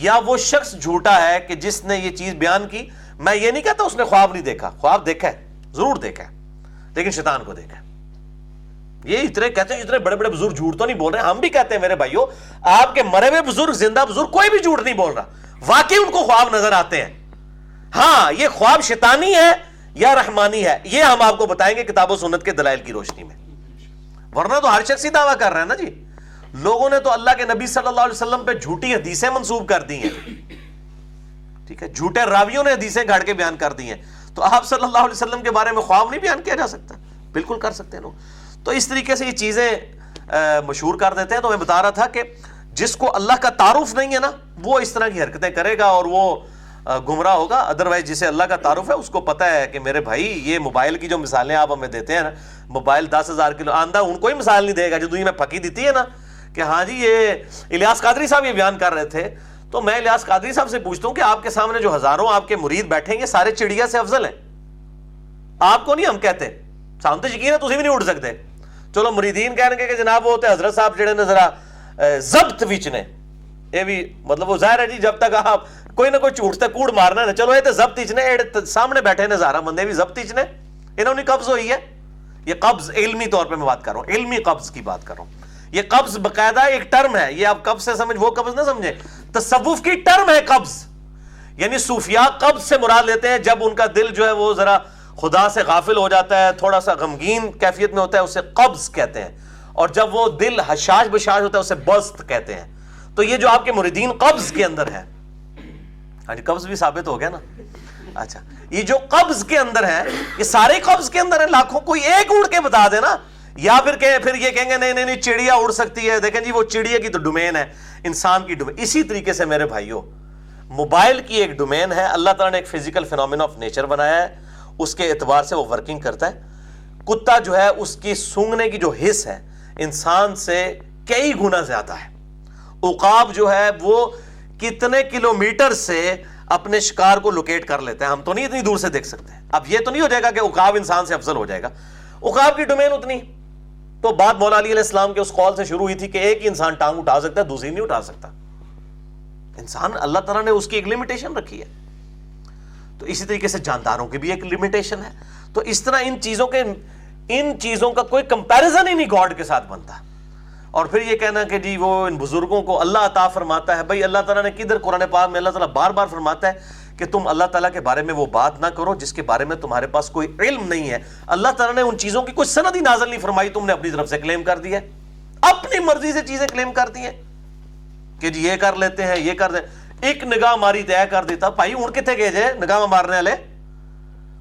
یا وہ شخص جھوٹا ہے کہ جس نے یہ چیز بیان کی۔ میں یہ نہیں کہتا اس نے خواب نہیں دیکھا، خواب دیکھا ہے، ضرور دیکھا ہے، لیکن شیطان کو دیکھا ہے۔ یہ اتنے کہتے ہیں اتنے بڑے بڑے بزرگ جھوٹ تو نہیں بول رہے ہم بھی کہتے ہیں میرے بھائیوں آپ کے مرے ہوئے بزرگ، زندہ بزرگ کوئی بھی جھوٹ نہیں بول رہا۔ واقعی ان کو خواب نظر آتے ہیں۔ ہاں یہ خواب شیطانی ہے یا رحمانی ہے؟ یہ ہم آپ کو بتائیں گے کتاب و سنت کے دلائل کی روشنی میں۔ ورنہ تو ہر شخص ہی دعویٰ کر رہے ہیں نا جی۔ لوگوں نے تو اللہ کے نبی صلی اللہ علیہ وسلم پہ جھوٹی حدیثیں منسوب کر دی ہیں۔ ٹھیک ہے، جھوٹے راویوں نے حدیثیں گھڑ کے بیان کر دی ہیں۔ تو آپ صلی اللہ علیہ وسلم کے بارے میں خواب نہیں بیان کیا جا سکتا؟ بالکل کر سکتے ہیں لوگ۔ تو اس طریقے سے یہ چیزیں مشہور کر دیتے ہیں۔ تو میں بتا رہا تھا کہ جس کو اللہ کا تعارف نہیں ہے نا، وہ اس طرح کی حرکتیں کرے گا اور وہ گمراہ ہوگا۔ ادروائز جسے اللہ کا تعارف ہے، اس کو پتا ہے کہ میرے بھائی، یہ موبائل کی جو مثالیں آپ ہمیں دیتے ہیں نا، موبائل دس ہزار کلو، آندہ ان کوئی مثال نہیں دے گا جو دنیا میں پکی دیتی ہے نا کہ ہاں جی یہ الیاس قادری صاحب یہ بیان کر رہے تھے۔ تو میں الیاس قادری صاحب سے پوچھتا ہوں کہ آپ کے سامنے جو ہزاروں آپ کے مرید بیٹھیں گے، سارے چڑیا سے افضل ہیں۔ آپ کو نہیں ہم کہتے۔ سامنے یقین ہے تھی بھی نہیں اٹھ سکتے۔ چلو مریدین کہنے کے کہ جناب وہ ہوتے حضرت صاحب جڑے نے ذرا ضبط وچ نے۔ یہ بھی مطلب وہ ظاہر ہے جی جب تک آپ کوئی نہ کوئی جھوٹتے کوڑ مارنا ہے چلو یہ تو ضبط نے سامنے بیٹھے نے زہرا بندے بھی ضبط نے۔ انہوں نے قبض ہوئی ہے۔ یہ قبض علمی طور پہ میں بات کر رہا ہوں، علمی قبض کی بات کر رہا ہوں۔ یہ قبض باقاعدہ ایک ٹرم ہے، یہ آپ قبض سے سمجھ، وہ قبض نہ سمجھے تصوف کی ٹرم ہے قبض۔ یعنی صوفیاء قبض سے مراد لیتے ہیں جب ان کا دل جو ہے وہ ذرا خدا سے غافل ہو جاتا ہے، تھوڑا سا غمگین کیفیت میں ہوتا ہے، اسے قبض کہتے ہیں۔ اور جب وہ دل حشاش بشاش ہوتا ہے، اسے بست کہتے ہیں۔ تو یہ جو آپ کے مریدین قبض کے اندر ہے ہاں جی قبض بھی ثابت ہو گیا نا۔ اچھا یہ جو قبض کے اندر ہے یہ سارے قبض کے اندر ہیں۔ لاکھوں کوئی ایک اڑ کے بتا دے نا یا پھر کہ پھر یہ کہیں گے، نہیں نہیں نہیں، چڑیا اڑ سکتی ہے۔ دیکھیں جی وہ چڑیا کی تو ڈومین ہے۔ انسان کی ڈومین اسی طریقے سے میرے بھائیوں موبائل کی ایک ڈومین ہے۔ اللہ تعالیٰ نے ایک فزیکل فینومین آف نیچر بنایا ہے۔ اس کے اعتبار سے وہ ورکنگ کرتا ہے۔ کتا جو ہے، اس کی سونگنے کی جو حص ہے، انسان سے کئی گنا زیادہ ہے۔ اقاب جو ہے، وہ کتنے کلومیٹر سے اپنے شکار کو لوکیٹ کر لیتے ہیں ہم تو نہیں اتنی دور سے دیکھ سکتے اب یہ تو نہیں ہو جائے گا کہ اقاب انسان سے افضل ہو جائے گا۔ اقاب کی ڈومین اتنی۔ تو بات مولا علی علیہ السلام کے اس قول سے شروع ہوئی تھی کہ ایک ہی انسان ٹانگ اٹھا سکتا ہے، دوسری نہیں اٹھا سکتا۔ انسان اللہ تعالیٰ نے اس کی ایک لمیٹیشن رکھی ہے۔ تو اسی طریقے سے جانداروں کی بھی ایک لمیٹیشن ہے۔ تو اس طرح ان چیزوں کے ان چیزوں کا کوئی کمپیرزن ہی نہیں گاڈ کے ساتھ بنتا۔ اور پھر یہ کہنا کہ جی وہ ان بزرگوں کو اللہ عطا فرماتا ہے۔ بھائی اللہ تعالیٰ نے کدھر قرآن پاک میں اللہ تعالیٰ بار بار فرماتا ہے کہ تم اللہ تعالیٰ کے بارے میں وہ بات نہ کرو جس کے بارے میں تمہارے پاس کوئی علم نہیں ہے۔ اللہ تعالیٰ نے ان چیزوں کی کوئی سند ہی نازل نہیں فرمائی۔ تم نے اپنی طرف سے کلیم کر دی ہے۔ اپنی مرضی سے چیزیں کلیم کر دی ہیں۔ کہ جی یہ کر لیتے ہیں، یہ کر دیں۔ ایک نگاہ ماری طے کر دیتا بھائی ہوں کتنے گئے جے نگاہ مارنے والے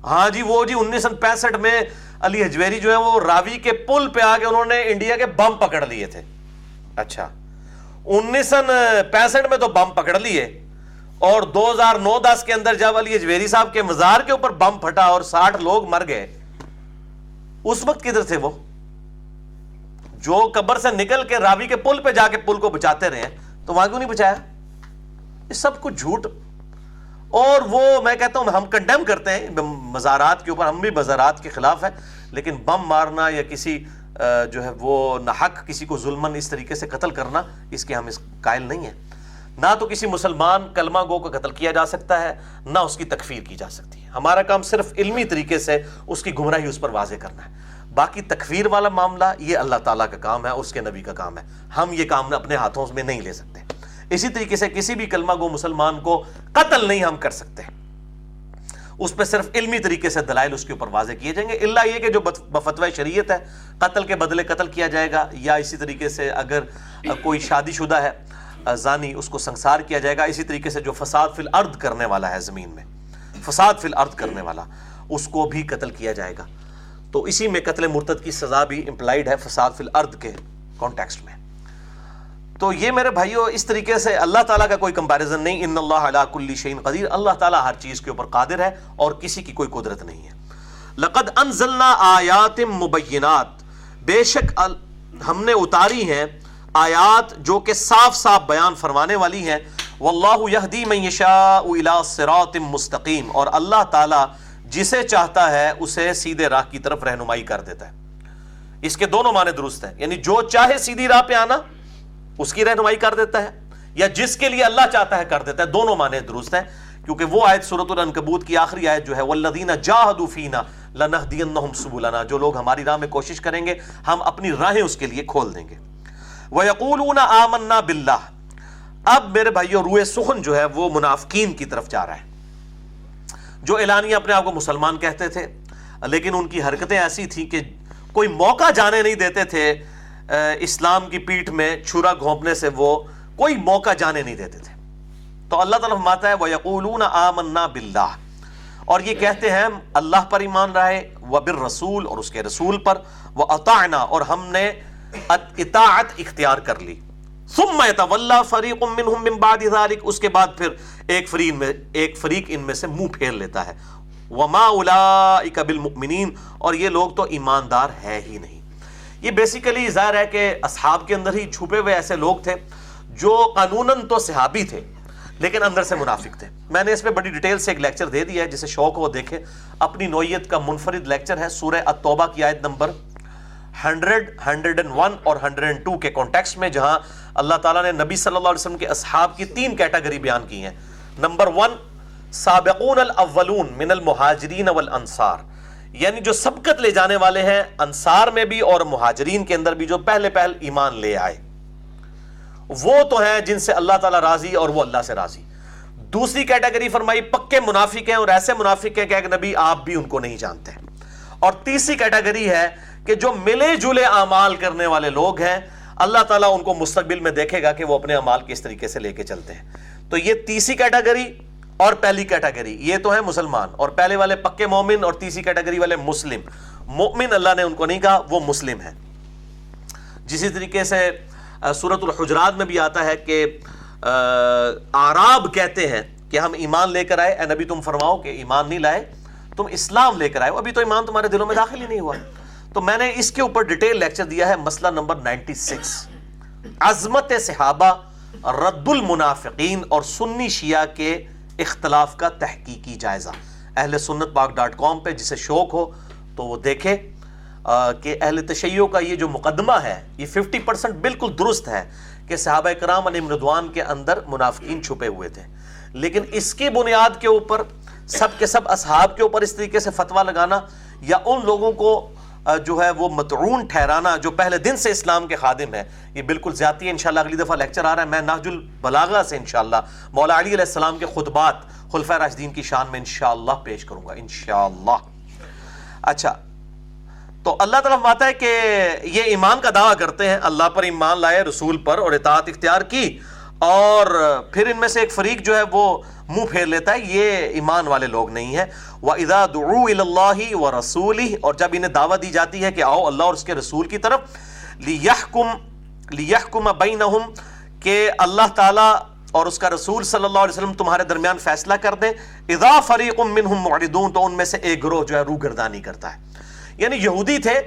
ہاں جی وہ جی انیس سو پینسٹھ میں علی حجویری جو ہے وہ راوی کے پل پہ آ کے انہوں نے انڈیا کے بم پکڑ لیے تھے اچھا انیس سو پینسٹھ میں تو بم پکڑ لیے اور دو ہزار نو دس کے اندر جب علی اجویری صاحب کے مزار کے اوپر بم پھٹا اور ساٹھ لوگ مر گئے اس وقت کدھر تھے وہ جو قبر سے نکل کے راوی کے پل پہ جا کے پل کو بچاتے رہے تو وہاں کیوں نہیں بچایا سب کچھ جھوٹ۔ اور وہ میں کہتا ہوں ہم کنڈیم کرتے ہیں مزارات کے اوپر ہم بھی مزارات کے خلاف ہیں، لیکن بم مارنا یا کسی جو ہے وہ نحق کسی کو ظلمن اس طریقے سے قتل کرنا، اس کے ہم اس قائل نہیں ہیں۔ نہ تو کسی مسلمان کلمہ گو کا قتل کیا جا سکتا ہے، نہ اس کی تکفیر کی جا سکتی ہے۔ ہمارا کام صرف علمی طریقے سے اس کی گمراہی اس پر واضح کرنا ہے۔ باقی تکفیر والا معاملہ، یہ اللہ تعالیٰ کا کام ہے، اس کے نبی کا کام ہے۔ ہم یہ کام اپنے ہاتھوں میں نہیں لے سکتے۔ اسی طریقے سے کسی بھی کلمہ گو مسلمان کو قتل نہیں ہم کر سکتے۔ اس پہ صرف علمی طریقے سے دلائل اس کے اوپر واضح کیے جائیں گے۔ اللہ یہ کہ جو بفتو شریعت ہے، قتل کے بدلے قتل کیا جائے گا، یا اسی طریقے سے اگر کوئی شادی شدہ ہے، زانی اس کو سنسار کیا جائے گا، اسی طریقے سے جو فساد فی الارض کرنے والا ہے زمین میں، فساد فی الارض کرنے والا، اس کو بھی قتل کیا جائے گا۔ تو اسی میں قتل مرتد کی سزا بھی امپلائڈ ہے فساد فی الارض کے کانٹیکسٹ میں۔ تو یہ میرے بھائیو، اس طریقے سے اللہ تعالیٰ کا کوئی کمپیریزن نہیں۔ ان اللہ علیہ کل شعین قدیر۔ اللہ تعالیٰ ہر چیز کے اوپر قادر ہے اور کسی کی کوئی قدرت نہیں ہے۔ لقد انزلنا آیات مبینات۔ بے شک ہم نے اتاری ہیں آیات جو کہ صاف صاف بیان فرمانے والی ہیں۔ واللہ یہدی من یشاء الى صراط مستقیم۔ اور اللہ تعالی جسے چاہتا ہے اسے سیدھے راہ کی طرف رہنمائی کر دیتا ہے۔ اس کے دونوں معنی درست ہیں۔ یعنی جو چاہے سیدھی راہ پہ آنا اس کی رہنمائی کر دیتا ہے یا جس کے لیے اللہ چاہتا ہے کر دیتا ہے، دونوں معنی درست ہیں، کیونکہ وہ آیت سورت العنکبوت کی آخری آیت جو ہے، والذین جاہدوا فینا لنہدینہم سبلنا، جو لوگ ہماری راہ میں کوشش کریں گے، ہم اپنی راہیں اس کے لیے کھول دیں گے۔ وَيَقُولُونَ آمَنَّا بِاللَّهِ، اب میرے بھائیو، روئے سخن جو ہے، وہ منافقین کی طرف جا رہا ہے۔ جو اعلانیہ اپنے آپ کو مسلمان کہتے تھے، لیکن ان کی حرکتیں ایسی تھیں کہ کوئی موقع جانے نہیں دیتے تھے اسلام کی پیٹھ میں چھرا گھونپنے سے وہ کوئی موقع جانے نہیں دیتے تھے۔ تو اللہ تعالیٰ فرماتا ہے، وَيَقُولُونَ آمَنَّا بِاللَّهِ۔ اور یہ کہتے ہیں، اللہ پر ایمان رہے وَبِالرَّسُول۔ اور اس کے رسول پر، وَأَطَعْنَا۔ اور ہم نے اطاعت اختیار کر لی۔ ثم يتولى فريق منهم من بعد ذلك۔ اس کے بعد پھر ایک فریق میں، ایک فریق ان میں سے منہ پھیر لیتا ہے۔ وما اولئک بالمؤمنین اور یہ لوگ تو ایماندار ہے ہی نہیں۔ یہ بیسیکلی ظاہر ہے کہ اصحاب کے اندر ہی چھپے ہوئے ایسے لوگ تھے جو قانوناً تو صحابی تھے، لیکن اندر سے منافق تھے۔ میں نے اس پہ بڑی ڈیٹیل سے ایک لیکچر دے دیا ہے، جسے شوق ہو دیکھے اپنی نوعیت کا منفرد لیکچر ہے سورہ التوبہ کی آیت number hundred hundred and one اور ہنڈریڈ اینڈ ٹو کے کانٹیکس میں، جہاں اللہ تعالیٰ نے نبی صلی اللہ علیہ وسلم کے اصحاب کی تین کیٹاگری بیان کی ہیں۔ نمبر ون، سابقون الاولون من المہاجرین والانصار۔ یعنی جو سبقت لے جانے والے ہیں انصار میں بھی اور مہاجرین کے اندر بھی جو پہلے پہل ایمان لے آئے۔ وہ تو ہیں جن سے اللہ تعالیٰ راضی اور وہ اللہ سے راضی۔ دوسری کیٹیگری فرمائی، پکے منافق ہیں اور ایسے منافق ہیں کہ ایک نبی آپ بھی ان کو نہیں جانتے۔ اور تیسری کیٹیگری ہے کہ جو ملے جلے اعمال کرنے والے لوگ ہیں، اللہ تعالیٰ ان کو مستقبل میں دیکھے گا کہ وہ اپنے اعمال کس طریقے سے لے کے چلتے ہیں۔ تو یہ تیسری کیٹیگری اور پہلی کیٹیگری، یہ تو ہے مسلمان، اور پہلے والے پکے مومن اور تیسری کیٹیگری والے مسلم۔ مومن اللہ نے ان کو نہیں کہا، وہ مسلم ہے جسی طریقے سے سورت الحجرات میں بھی آتا ہے کہ آراب کہتے ہیں کہ ہم ایمان لے کر آئے۔ اے نبی، تم فرماؤ کہ ایمان نہیں لائے، تم اسلام لے کر آئے۔ ابھی تو ایمان تمہارے دلوں میں داخل ہی نہیں ہوا۔ تو میں نے اس کے اوپر ڈیٹیل لیکچر دیا ہے، مسئلہ نمبر نائنٹی سکس۔ عظمت صحابہ، رد المنافقین اور سنی شیعہ کے اختلاف کا تحقیقی جائزہ۔ اہل سنت پاک ڈاٹ کام پہ جسے شوق ہو تو وہ دیکھے۔ کہ اہل تشیعوں کا یہ جو مقدمہ ہے، یہ ففٹی پرسنٹ بالکل درست ہے کہ صحابہ کرام علیہ مردوان کے اندر منافقین چھپے ہوئے تھے۔ لیکن اس کی بنیاد کے اوپر، سب کے سب اصحاب کے اوپر اس طریقے سے فتوہ لگانا یا ان لوگوں کو جو ہے وہ متعون ٹھہرانا جو پہلے دن سے اسلام کے خادم ہے، یہ بالکل زیادتی ہے۔ انشاءاللہ اگلی دفعہ لیکچر آ رہا ہے۔ میں ناج البلاغہ سے انشاءاللہ مولا علی علیہ السلام کے خطبات خلفہ راشدین کی شان میں انشاءاللہ پیش کروں گا۔ انشاءاللہ۔ اچھا تو اللہ تعالیٰ فرماتا ہے کہ یہ ایمان کا دعویٰ کرتے ہیں۔ اللہ پر ایمان لائے، رسول پر اور اطاعت اختیار کی۔ اور پھر ان میں سے ایک فریق جو ہے وہ منہ پھیر لیتا ہے، یہ ایمان والے لوگ نہیں ہیں۔ وہ ادا دعو اللہ و رسولی اور جب انہیں دعوت دی جاتی ہے کہ آؤ اللہ اور اس کے رسول کی طرف لیحکم لیحکم بینہم کہ اللہ تعالیٰ اور اس کا رسول صلی اللہ علیہ وسلم تمہارے درمیان فیصلہ کر دیں۔ اذا فریق منہم معرضون، تو ان میں سے ایک گروہ جو ہے روح گردانی کرتا ہے۔ یعنی یہودی تھے،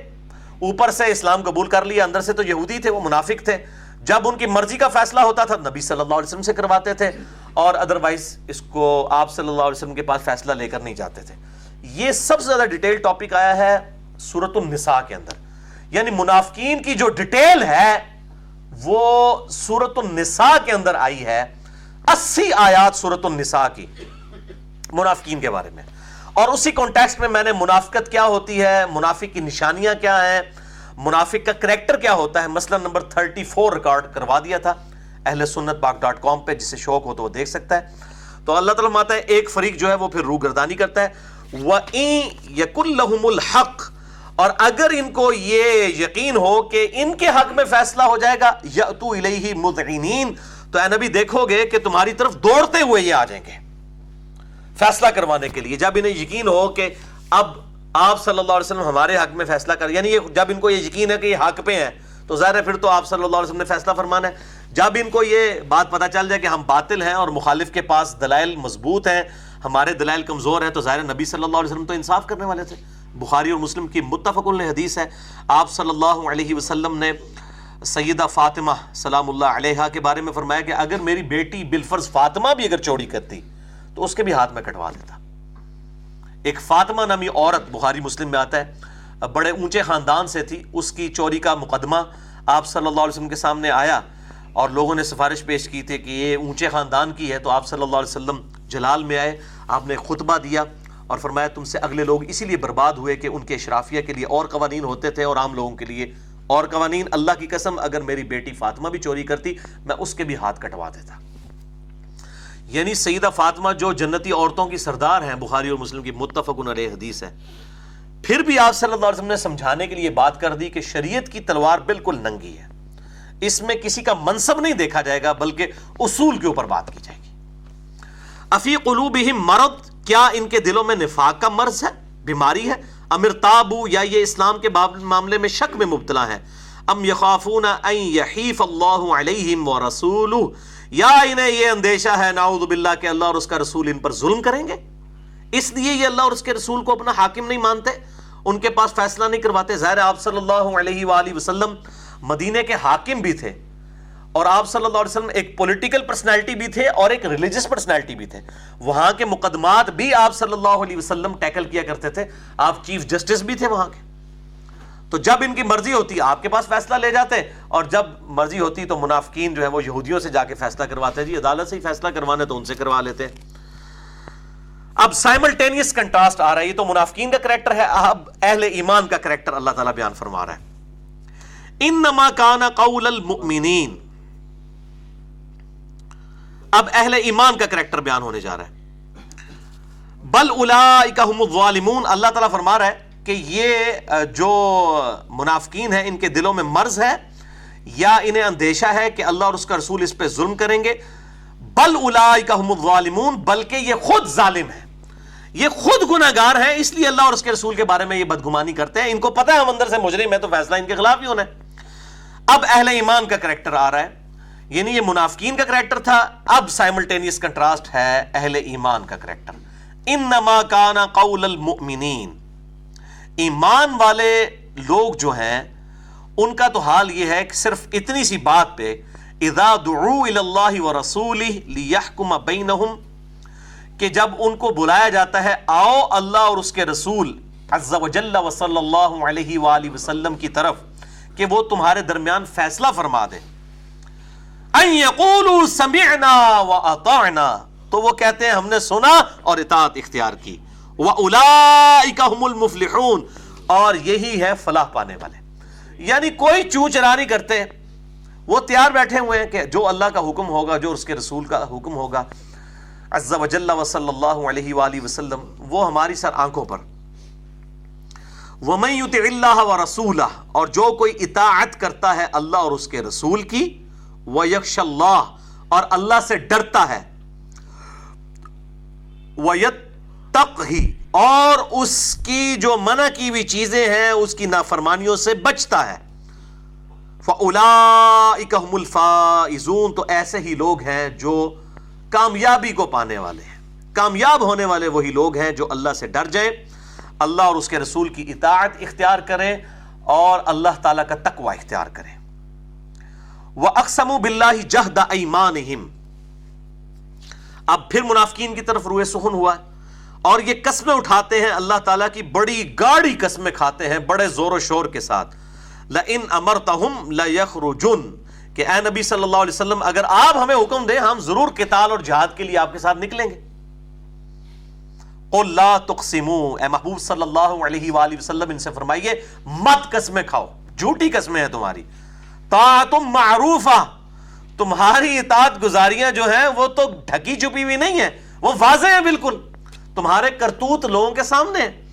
اوپر سے اسلام قبول کر لیا، اندر سے تو یہودی تھے، وہ منافق تھے۔ جب ان کی مرضی کا فیصلہ ہوتا تھا، نبی صلی اللہ علیہ وسلم سے کرواتے تھے اور ادروائز اس کو آپ صلی اللہ علیہ وسلم کے پاس فیصلہ لے کر نہیں جاتے تھے۔ یہ سب سے زیادہ ڈیٹیل ٹاپک آیا ہے سورت النساء کے اندر۔ یعنی منافقین کی جو ڈیٹیل ہے، وہ سورت النساء کے اندر آئی ہے۔ اسی آیات سورت النساء کی، منافقین کے بارے میں۔ اور اسی کانٹیکسٹ میں میں نے منافقت کیا ہوتی ہے، منافق کی نشانیاں کیا ہیں منافق کا کریکٹر کیا ہوتا ہے؟ مسئلہ نمبر 34 ریکارڈ کروا دیا تھا اہل سنت پاک ڈاٹ کام پہ، جسے شوق ہو تو وہ دیکھ سکتا ہے۔ تو اللہ تعالیٰ ماتا ہے، ایک فریق جو ہے وہ پھر روح گردانی کرتا ہے۔ وَإِن يَكُلْ لَهُمُ الْحَقِّ، اور اگر ان کو یہ یقین ہو کہ ان کے حق میں فیصلہ ہو جائے گا يَأْتُوا إِلَيْهِ مُذْعِنِينَ تو اے نبی، دیکھو گے کہ تمہاری طرف دوڑتے ہوئے یہ آ جائیں گے۔ فیصلہ کروانے کے لیے۔ جب انہیں یقین ہو کہ اب آپ صلی اللہ علیہ وسلم ہمارے حق میں فیصلہ کر یعنی یہ جب ان کو یہ یقین ہے کہ یہ حق پہ ہیں، تو ظاہر ہے پھر تو آپ صلی اللہ علیہ وسلم نے فیصلہ فرمانا ہے۔ جب ان کو یہ بات پتہ چل جائے کہ ہم باطل ہیں اور مخالف کے پاس دلائل مضبوط ہیں، ہمارے دلائل کمزور ہیں، تو ظاہر نبی صلی اللہ علیہ وسلم تو انصاف کرنے والے تھے۔ بخاری اور مسلم کی متفق حدیث ہے۔ آپ صلی اللہ علیہ وسلم نے سیدہ فاطمہ سلام اللہ علیہ کے بارے میں فرمایا کہ اگر میری بیٹی بالفرض فاطمہ بھی اگر چوری کرتی، تو اس کے بھی ہاتھ میں کٹوا دیتا۔ ایک فاطمہ نامی عورت بخاری مسلم میں آتا ہے، بڑے اونچے خاندان سے تھی، اس کی چوری کا مقدمہ آپ صلی اللہ علیہ وسلم کے سامنے آیا اور لوگوں نے سفارش پیش کی تھی کہ یہ اونچے خاندان کی ہے، تو آپ صلی اللہ علیہ وسلم جلال میں آئے، آپ نے خطبہ دیا اور فرمایا تم سے اگلے لوگ اسی لیے برباد ہوئے کہ ان کے اشرافیہ کے لیے اور قوانین ہوتے تھے اور عام لوگوں کے لیے اور قوانین۔ اللہ کی قسم، اگر میری بیٹی فاطمہ بھی چوری کرتی، میں اس کے بھی ہاتھ کٹوا دیتا۔ یعنی سیدہ فاطمہ جو جنتی عورتوں کی سردار ہیں، بخاری اور مسلم کی متفق علیہ حدیث ہے۔ پھر بھی آپ صلی اللہ علیہ وسلم نے سمجھانے کے لیے بات کر دی کہ شریعت کی تلوار بالکل ننگی ہے۔ اس میں کسی کا منصب نہیں دیکھا جائے گا، بلکہ اصول کے اوپر بات کی جائے گی۔ افی قلوبہم مرض، کیا ان کے دلوں میں نفاق کا مرض ہے؟ بیماری ہے؟ امر تابو یا یہ اسلام کے معاملے میں شک میں مبتلا ہے۔ ام یخافون ان یحیف اللہ علیہم ورسولہ یا انہیں یہ اندیشہ ہے، نعوذ باللہ کہ اللہ اور اس کا رسول ان پر ظلم کریں گے۔ اس لیے یہ اللہ اور اس کے رسول کو اپنا حاکم نہیں مانتے۔ ان کے پاس فیصلہ نہیں کرواتے۔ ظاہر آپ صلی اللہ علیہ وآلہ وسلم مدینے کے حاکم بھی تھے اور آپ صلی اللہ علیہ وسلم ایک پولیٹیکل پرسنالٹی بھی تھے اور ایک ریلیجس پرسنالٹی بھی تھے۔ وہاں کے مقدمات بھی آپ صلی اللہ علیہ وسلم ٹیکل کیا کرتے تھے۔ آپ چیف جسٹس بھی تھے وہاں کے۔ تو جب ان کی مرضی ہوتی، آپ کے پاس فیصلہ لے جاتے۔ اور جب مرضی ہوتی تو منافقین جو ہے وہ یہودیوں سے جا کے فیصلہ کرواتے۔ جی عدالت سے ہی فیصلہ کروانے تو ان سے کروا لیتے۔ اب سائملٹینیس کنٹراسٹ آ رہا ہے یہ تو منافقین کا کریکٹر ہے، اب اہل ایمان کا کریکٹر اللہ تعالیٰ بیان فرما رہا ہے۔ انما کان قول المؤمنین۔ اب اہل ایمان کا کریکٹر بیان ہونے جا رہا ہے۔ بل هم الظالمون، اللہ تعالیٰ فرما رہا ہے کہ یہ جو منافقین ہیں، ان کے دلوں میں مرض ہے یا انہیں اندیشہ ہے کہ اللہ اور اس کا رسول اس پہ ظلم کریں گے؟ بل هم الظالمون، بلکہ یہ خود ظالم ہے یہ خود گناہگار ہیں، اس لیے اللہ اور اس کے رسول کے بارے میں یہ بدگمانی کرتے ہیں۔ ان کو پتہ ہے ہم اندر سے مجرم ہے تو فیصلہ ان کے خلاف ہی ہونا ہے؟ اب اہل ایمان کا کریکٹر آ رہا ہے۔ یعنی یہ منافقین کا کریکٹر تھا، اب سائملٹینیس کنٹراسٹ ہے اہل ایمان کا کریکٹر۔ انما کانا قول المؤمنین۔ ایمان والے لوگ جو ہیں، ان کا تو حال یہ ہے کہ صرف اتنی سی بات پہ، اذا دعو اللہ ورسولہ لیحکم بینہم کہ جب ان کو بلایا جاتا ہے، آؤ اللہ اور اس کے رسول عز و جل و صلی اللہ علیہ وآلہ وسلم کی طرف، کہ وہ تمہارے درمیان فیصلہ فرما دے۔ سمعنا واطعنا تو وہ کہتے ہیں، ہم نے سنا اور اطاعت اختیار کی۔ هُمُ الْمُفْلِحُونَ اور یہی ہے فلاح پانے والے۔ یعنی کوئی چو چرا نہیں کرتے۔ وہ تیار بیٹھے ہوئے ہیں کہ جو اللہ کا حکم ہوگا، جو اس کے رسول کا حکم ہوگا، عز و جل و صلی اللہ علیہ وآلہ وسلم، وہ ہماری سر آنکھوں پر۔ وَمَن يُتِعِ اللَّهَ وَرَسُولَهُ، اور جو کوئی اطاعت کرتا ہے اللہ اور اس کے رسول کی، وَيَخْشَ اللَّهُ اور اللہ سے ڈرتا ہے۔ وَيَتَّقْهِ اور اس کی جو منع کی ہوئی چیزیں ہیں، اس کی نافرمانیوں سے بچتا ہے۔ فَأُولَئِكَ هُمُ تو ایسے ہی لوگ ہیں جو کامیابی کو پانے والے ہیں۔ کامیاب ہونے والے وہی لوگ ہیں جو اللہ سے ڈر جائیں۔ اللہ اور اس کے رسول کی اطاعت اختیار کریں اور اللہ تعالیٰ کا تقوی اختیار کریں۔ وہ اقسم بلّہ جہد ایمان اب پھر منافقین کی طرف روئے سخن ہوا۔ اور یہ قسمیں اٹھاتے ہیں، اللہ تعالیٰ کی بڑی گاڑی قسمیں کھاتے ہیں بڑے زور و شور کے ساتھ۔ لَإِنْ أَمَرْتَهُمْ لَيَخْرُجُنْ کہ اے نبی صلی اللہ علیہ وسلم، اگر آپ ہمیں حکم دیں، ہم ضرور قتال اور جہاد کے لیے آپ کے ساتھ نکلیں گے۔ قل لا تقسمو، اے محبوب صلی اللہ علیہ وآلہ وسلم، ان سے فرمائیے، مت قسمیں کھاؤ، جھوٹی قسمیں ہیں تمہاری۔ طاعتم معروفہ، تمہاری اطاعت گزاریاں جو ہیں، وہ تو ڈھکی چھپی ہوئی نہیں ہیں، وہ واضح ہیں بالکل۔ تمہارے کرتوت لوگوں کے سامنے۔ ہیں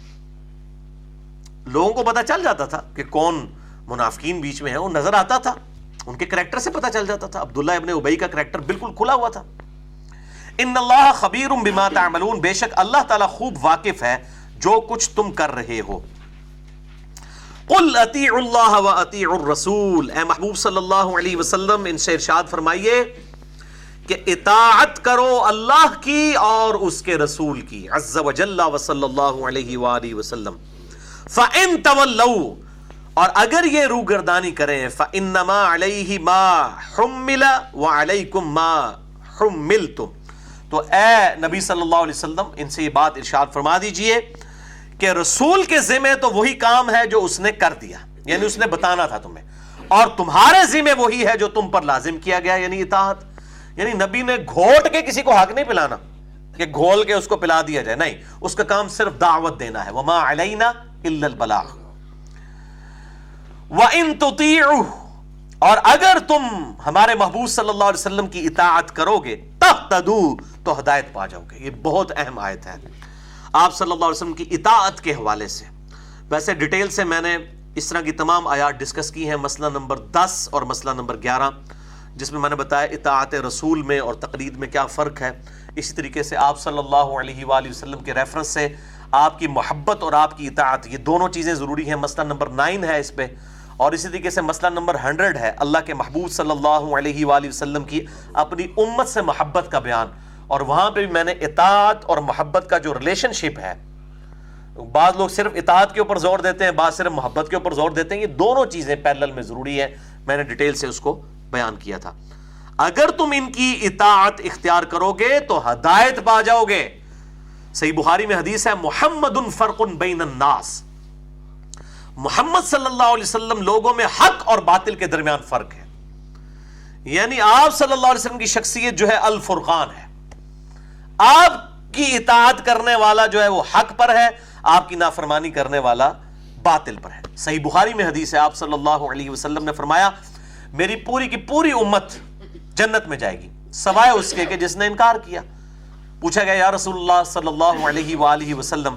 لوگوں کو پتا چل جاتا تھا کہ کون منافقین بیچ میں ہیں وہ نظر آتا تھا۔ ان کے کریکٹر سے پتا چل جاتا تھا۔ عبداللہ ابن ابئی کا کریکٹر بالکل کھلا ہوا تھا۔ ان اللہ خبیر بما تعملون، بے شک اللہ تعالیٰ خوب واقف ہے جو کچھ تم کر رہے ہو۔ قل اطیع اللہ و اطیع الرسول۔ اے محبوب صلی اللہ علیہ وسلم، ان سے ارشاد فرمائیے کہ اطاعت کرو اللہ کی اور اس کے رسول کی، عز و جل و صلی اللہ علیہ وآلہ وسلم۔ فَإِن تَوَلَّوْا، اور اگر یہ رو گردانی کریں، فَإِنَّمَا عَلَيْهِ مَا حُمِّلَ وَعَلَيْكُمْ مَا حُمِّلْتُمْ۔ تو اے نبی صلی اللہ علیہ وسلم، ان سے یہ بات ارشاد فرما دیجیے کہ رسول کے ذمہ تو وہی کام ہے جو اس نے کر دیا یعنی اس نے بتانا تھا تمہیں۔ اور تمہارے ذمہ وہی ہے جو تم پر لازم کیا گیا یعنی اطاعت۔ یعنی نبی نے گھوٹ کے کسی کو حق نہیں پلانا کہ گھول کے اس کو پلا دیا جائے، نہیں، اس کا کام صرف دعوت دینا ہے۔ وما علینا الا البلاغ۔ وَإِن تُطِيعُهُ اور اگر تم ہمارے محبوب صلی اللہ علیہ وسلم کی اطاعت کرو گے تہتدو تو ہدایت پا جاؤ گے۔ یہ بہت اہم آیت ہے۔ آپ صلی اللہ علیہ وسلم کی اطاعت کے حوالے سے۔ ویسے ڈیٹیل سے میں نے اس طرح کی تمام آیات ڈسکس کی ہیں، مسئلہ نمبر دس اور مسئلہ نمبر گیارہ۔ جس میں میں نے بتایا اطاعت رسول میں اور تقلید میں کیا فرق ہے، اسی طریقے سے آپ صلی اللہ علیہ وآلہ وسلم کے ریفرنس سے آپ کی محبت اور آپ کی اطاعت، یہ دونوں چیزیں ضروری ہیں۔ مسئلہ نمبر نائن ہے اس پہ، اور اسی طریقے سے مسئلہ نمبر ہنڈرڈ ہے۔ اللہ کے محبوب صلی اللہ علیہ وآلہ وسلم کی اپنی امت سے محبت کا بیان۔ اور وہاں پہ بھی میں نے اطاعت اور محبت کا جو ریلیشن شپ ہے، بعض لوگ صرف اطاعت کے اوپر زور دیتے ہیں، بعض صرف محبت کے اوپر زور دیتے ہیں۔ یہ دونوں چیزیں پیرل میں ضروری ہے میں نے ڈیٹیل سے اس کو بیان کیا تھا۔ اگر تم ان کی اطاعت اختیار کرو گے تو ہدایت پا جاؤ گے۔ صحیح بخاری میں حدیث ہے، محمد فرق بین الناس محمد صلی اللہ علیہ وسلم لوگوں میں حق اور باطل کے درمیان فرق ہے۔ یعنی آپ صلی اللہ علیہ وسلم کی شخصیت جو ہے الفرقان ہے۔ آپ کی اطاعت کرنے والا جو ہے وہ حق پر ہے، آپ کی نافرمانی کرنے والا باطل پر ہے۔ صحیح بخاری میں حدیث ہے، آپ صلی اللہ علیہ وسلم نے فرمایا میری پوری کی پوری امت جنت میں جائے گی۔ سوائے اس کے کہ جس نے انکار کیا۔ پوچھا گیا، یا رسول اللہ صلی اللہ علیہ وآلہ وسلم،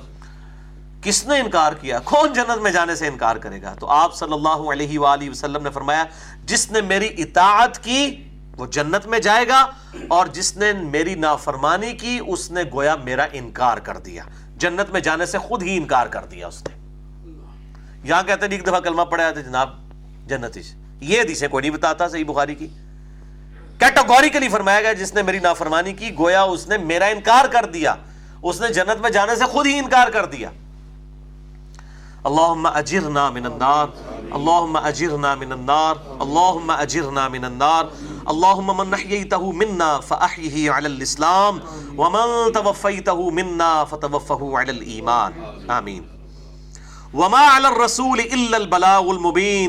کس نے انکار کیا؟ کون جنت میں جانے سے انکار کرے گا؟ تو آپ صلی اللہ علیہ وآلہ وسلم نے فرمایا، جس نے میری اطاعت کی، وہ جنت میں جائے گا، اور جس نے میری نافرمانی کی، اس نے گویا میرا انکار کر دیا۔ جنت میں جانے سے خود ہی انکار کر دیا اس نے۔ یہاں کہتے ہیں، ایک دفعہ کلمہ پڑھا تھا، جناب جنت جی۔ یہ حدیثیں کوئی نہیں بتاتا صحیح بخاری کی۔ کیٹاگوریکلی فرمایا گیا، جس نے میری نافرمانی کی، گویا اس نے میرا انکار کر دیا۔ اس نے جنت میں جانے سے خود ہی انکار کر دیا۔ اللهم اجرنا من النار اللهم اجرنا من النار اللهم اجرنا من النار۔ اللهم من نحييته منا فاحيه على الاسلام، ومن توفيته منا فتوفه على الايمان آمین۔ وما الرسول الا البلاغ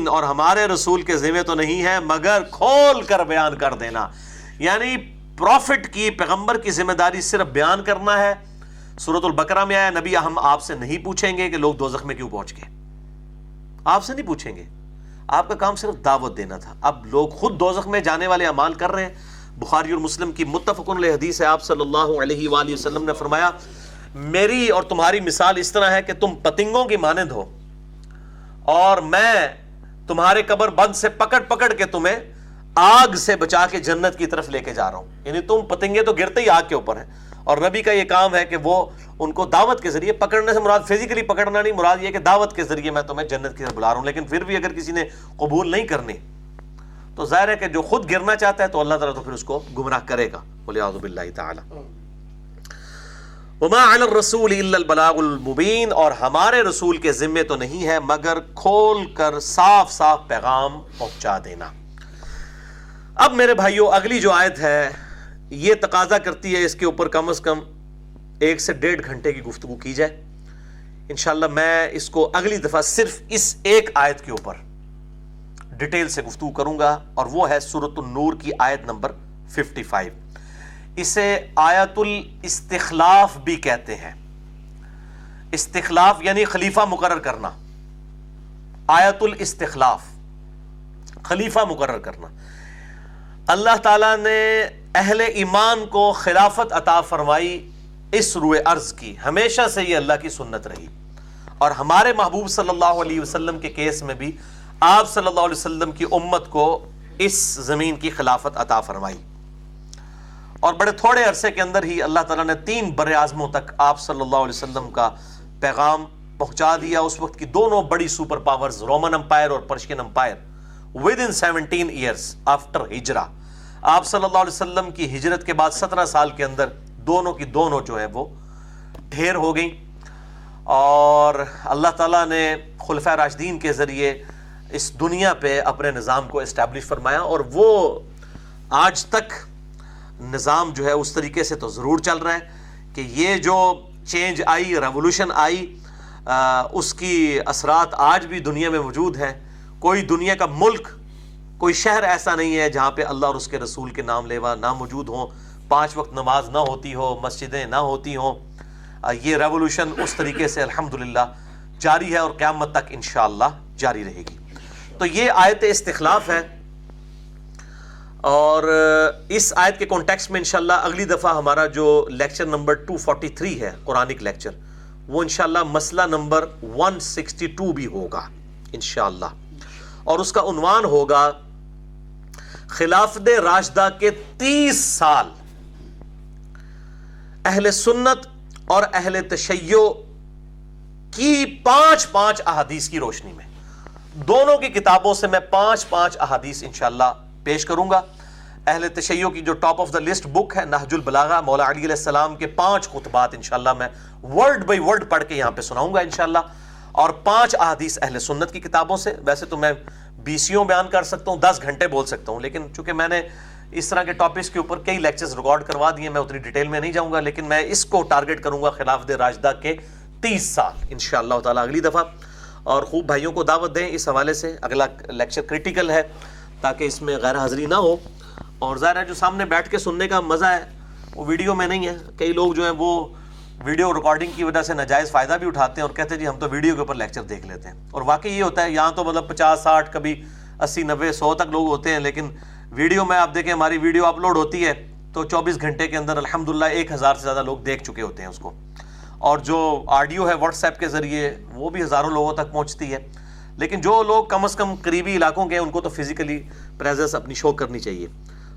اور ہمارے رسول کے ذمہ تو نہیں ہے، مگر کھول کر بیان کر دینا۔ یعنی پروفٹ کی، پیغمبر کی ذمہ داری صرف بیان کرنا ہے۔ سورت البقرہ میں آیا، نبی، ہم آپ سے نہیں پوچھیں گے کہ لوگ دوزخ میں کیوں پہنچ گئے۔ آپ سے نہیں پوچھیں گے۔ آپ کا کام صرف دعوت دینا تھا۔ اب لوگ خود دوزخ میں جانے والے اعمال کر رہے ہیں۔ بخاری اور مسلم کی متفق علیہ حدیث ہے، آپ صلی اللہ علیہ وآلہ وسلم نے فرمایا میری اور تمہاری مثال اس طرح ہے کہ تم پتنگوں کی مانند ہو اور میں تمہارے قبر بند سے پکڑ پکڑ کے تمہیں آگ سے بچا کے جنت کی طرف لے کے جا رہا ہوں۔ یعنی تم پتنگے تو گرتے ہی آگ کے اوپر ہیں۔ اور نبی کا یہ کام ہے کہ وہ ان کو دعوت کے ذریعے پکڑنے سے مراد فزیکلی پکڑنا نہیں، مراد یہ کہ دعوت کے ذریعے میں تمہیں جنت کی طرف بلا رہا ہوں۔ لیکن پھر بھی اگر کسی نے قبول نہیں کرنی، تو ظاہر ہے کہ جو خود گرنا چاہتا ہے تو اللہ تعالیٰ تو پھر اس کو گمراہ کرے گا۔ بولے باللہ تعالی۔ وما علی الرسول الا البلاغ المبین، اور ہمارے رسول کے ذمے تو نہیں ہے، مگر کھول کر صاف صاف پیغام پہنچا دینا۔ اب میرے بھائیوں اگلی جو آیت ہے، یہ تقاضا کرتی ہے اس کے اوپر کم از کم ایک سے ڈیڑھ گھنٹے کی گفتگو کی جائے۔ انشاءاللہ میں اس کو اگلی دفعہ صرف اس ایک آیت کے اوپر ڈیٹیل سے گفتگو کروں گا، اور وہ ہے سورت النور کی آیت نمبر 55 اسے آیت الاستخلاف بھی کہتے ہیں۔ استخلاف یعنی خلیفہ مقرر کرنا۔ آیت الاستخلاف خلیفہ مقرر کرنا۔ اللہ تعالیٰ نے اہل ایمان کو خلافت عطا فرمائی اس روئے ارض کی۔ ہمیشہ سے یہ اللہ کی سنت رہی۔ اور ہمارے محبوب صلی اللہ علیہ وسلم کے کیس میں بھی آپ صلی اللہ علیہ وسلم کی امت کو اس زمین کی خلافت عطا فرمائی۔ اور بڑے تھوڑے عرصے کے اندر ہی اللہ تعالیٰ نے تین بر اعظموں تک آپ صلی اللہ علیہ وسلم کا پیغام پہنچا دیا۔ اس وقت کی دونوں بڑی سپر پاورز رومن امپائر اور Persian empire within seventeen years after ہجرا آپ صلی اللہ علیہ وسلم کی ہجرت کے بعد سترہ سال کے اندر دونوں کی دونوں جو ہے وہ ڈھیر ہو گئیں۔ اور اللہ تعالیٰ نے خلفۂ راشدین کے ذریعے اس دنیا پہ اپنے نظام کو اسٹیبلش فرمایا اور وہ آج تک نظام جو ہے اس طریقے سے تو ضرور چل رہا ہے کہ یہ جو چینج آئی ریولوشن آئی اس کی اثرات آج بھی دنیا میں موجود ہیں۔ کوئی دنیا کا ملک، کوئی شہر ایسا نہیں ہے جہاں پہ اللہ اور اس کے رسول کے نام لیوا نہ موجود ہوں۔ پانچ وقت نماز نہ ہوتی ہو، مسجدیں نہ ہوتی ہوں۔ یہ ریولوشن اس طریقے سے الحمدللہ جاری ہے اور قیامت تک انشاءاللہ جاری رہے گی۔ تو یہ آیت استخلاف ہے۔ اور اس آیت کے کانٹیکس میں انشاءاللہ اگلی دفعہ ہمارا جو لیکچر نمبر 243 ہے، قرآنک لیکچر وہ انشاءاللہ مسئلہ نمبر 162 بھی ہوگا، انشاءاللہ۔ اور اس کا عنوان ہوگا خلافت راشدہ کے تیس سال۔ اہل سنت اور اہل تشیع کی پانچ پانچ احادیث کی روشنی میں۔ دونوں کی کتابوں سے میں پانچ پانچ احادیث انشاءاللہ پیش کروں گا۔ اہل تشیع کی جو top of the list book ہے نہج البلاغہ مولا علی علیہ السلام کے پانچ خطبات، انشاءاللہ میں ورڈ بائی ورڈ پڑھ کے یہاں پہ سناؤں گا، انشاءاللہ۔ اور پانچ احادیث اہل سنت کی کتابوں سے، ویسے تو میں بیسیوں بیان کر سکتا ہوں، دس گھنٹے بول سکتا ہوں، لیکن چونکہ میں نے اس طرح کے ٹاپکس کے اوپر کئی لیکچرز ریکارڈ کروا دیے، میں اتنی ڈیٹیل میں نہیں جاؤں گا، لیکن میں اس کو ٹارگٹ کروں گا خلاف دے راجدہ کے تیس سال۔ انشاءاللہ تعالی اگلی دفعہ۔ اور خوب بھائیوں کو دعوت دیں اس حوالے سے۔ اگلا لیکچر کرٹیکل ہے۔ تاکہ اس میں غیر حاضری نہ ہو۔ اور ظاہر ہے جو سامنے بیٹھ کے سننے کا مزہ ہے، وہ ویڈیو میں نہیں ہے۔ کئی لوگ جو ہیں وہ ویڈیو ریکارڈنگ کی وجہ سے ناجائز فائدہ بھی اٹھاتے ہیں اور کہتے ہیں جی ہم تو ویڈیو کے اوپر لیکچر دیکھ لیتے ہیں۔ اور واقعی یہ ہوتا ہے، یہاں تو مطلب پچاس، ساٹھ، کبھی اسی، نوے، سو تک لوگ ہوتے ہیں، لیکن ویڈیو میں آپ دیکھیں، ہماری ویڈیو اپلوڈ ہوتی ہے تو چوبیس گھنٹے کے اندر الحمدللہ ایک ہزار سے زیادہ لوگ دیکھ چکے ہوتے ہیں اس کو۔ اور جو آڈیو ہے واٹس ایپ کے ذریعے، وہ بھی ہزاروں لوگوں تک پہنچتی ہے۔ لیکن جو لوگ کم از کم قریبی علاقوں کے ہیں، ان کو تو فزیکلی پریزنس اپنی شو کرنی چاہیے۔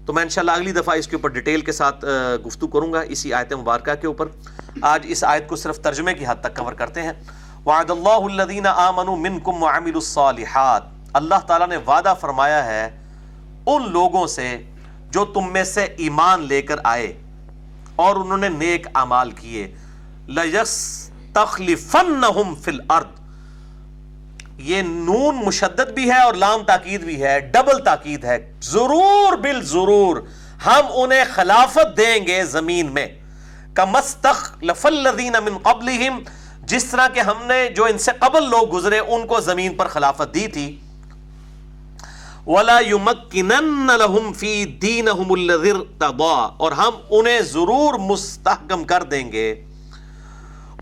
تو میں انشاءاللہ اگلی دفعہ اس کے اوپر ڈیٹیل کے ساتھ گفتگو کروں گا اسی آیت مبارکہ کے اوپر۔ آج اس آیت کو صرف ترجمے کی حد تک کور کرتے ہیں۔ وعد اللہ الذین آمنوا منکم وعملوا الصالحات۔ اللہ تعالیٰ نے وعدہ فرمایا ہے ان لوگوں سے جو تم میں سے ایمان لے کر آئے اور انہوں نے نیک اعمال کیے۔ لَيَسْتَخْلِفَنَّهُمْ فِي الْأَرْضِ۔ یہ نون مشدد بھی ہے اور لام تاکید بھی ہے، ڈبل تاکید ہے۔ ضرور بل ضرور ہم انہیں خلافت دیں گے زمین میں۔ من قبلہم، جس طرح کہ ہم نے جو ان سے قبل لوگ گزرے، ان کو زمین پر خلافت دی تھی۔ ولا يمكنن لهم في دينهم الذي ارتضى۔ اور ہم انہیں ضرور مستحکم کر دیں گے۔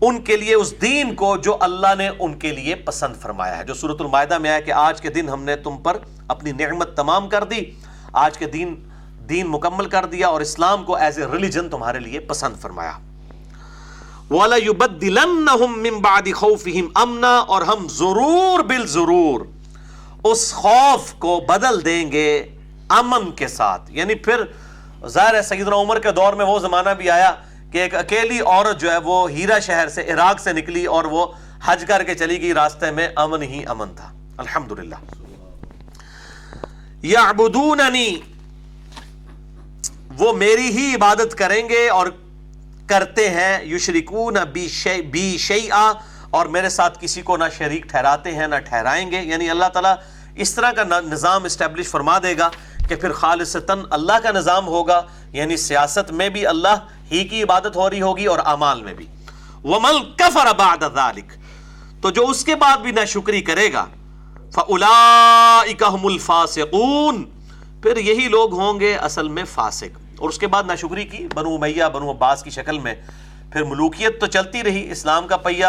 ان کے لیے اس دین کو جو اللہ نے ان کے لیے پسند فرمایا ہے۔ جو سورت المائدہ میں آیا کہ آج کے دن ہم نے تم پر اپنی نعمت تمام کر دی، آج کے دن دین مکمل کر دیا اور اسلام کو ایز اے ریلیجن تمہارے لیے پسند فرمایا۔ وَلَيُبَدِّلَنَّهُمْ مِن بَعْدِ خَوْفِهِمْ أَمْنًا اور ہم ضرور بالضرور اس خوف کو بدل دیں گے امن کے ساتھ۔ یعنی پھر ظاہر ہے سیدنا عمر کے دور میں وہ زمانہ بھی آیا کہ ایک اکیلی عورت جو ہے وہ ہیرا شہر سے عراق سے نکلی اور وہ حج کر کے چلی گئی راستے میں امن ہی امن تھا۔ الحمدللہ۔ یعبدوننی، وہ میری ہی عبادت کریں گے اور کرتے ہیں، یشرکون بی شیئا، اور میرے ساتھ کسی کو نہ شریک ٹھہراتے ہیں، نہ ٹھہرائیں گے۔ یعنی اللہ تعالیٰ اس طرح کا نظام اسٹیبلش فرما دے گا کہ پھر خالصتاً اللہ کا نظام ہوگا۔ یعنی سیاست میں بھی اللہ ہی کی عبادت ہو رہی ہوگی اور اعمال میں بھی۔ ومل کفر بعد تو جو اس کے بعد بھی نہ شکری کرے گا، فَأُولَئِكَ هُمُ الْفَاسِقُونَ۔ پھر یہی لوگ ہوں گے اصل میں فاسق۔ اور اس کے بعد نہ شکری کی بنو امیہ، بنو عباس کی شکل میں۔ پھر ملوکیت تو چلتی رہی، اسلام کا پہیہ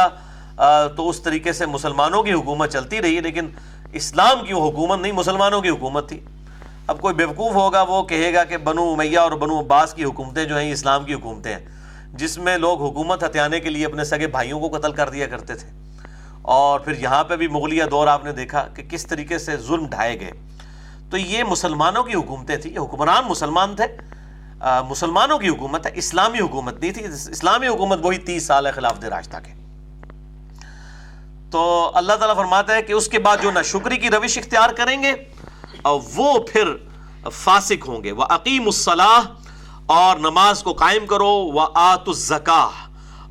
تو اس طریقے سے مسلمانوں کی حکومت چلتی رہی، لیکن اسلام کی وہ حکومت نہیں، مسلمانوں کی حکومت تھی۔ اب کوئی بیوقوف ہوگا، وہ کہے گا کہ بنو امیہ اور بنو عباس کی حکومتیں جو ہیں اسلام کی حکومتیں ہیں، جس میں لوگ حکومت ہتھیانے کے لیے اپنے سگے بھائیوں کو قتل کر دیا کرتے تھے۔ اور پھر یہاں پہ بھی مغلیہ دور آپ نے دیکھا کہ کس طریقے سے ظلم ڈھائے گئے۔ تو یہ مسلمانوں کی حکومتیں تھیں، یہ حکمران مسلمان تھے۔ مسلمانوں کی حکومت ہے، اسلامی حکومت نہیں تھی۔ اسلامی حکومت وہی تیس سال ہے خلاف دے راجتہ کے تو اللہ تعالیٰ فرماتا ہے کہ اس کے بعد جو نہ شکری کی روش اختیار کریں گے اور وہ پھر فاسق ہوں گے۔ وہ عقیم الصلاح اور نماز کو قائم کرو۔ وہ آت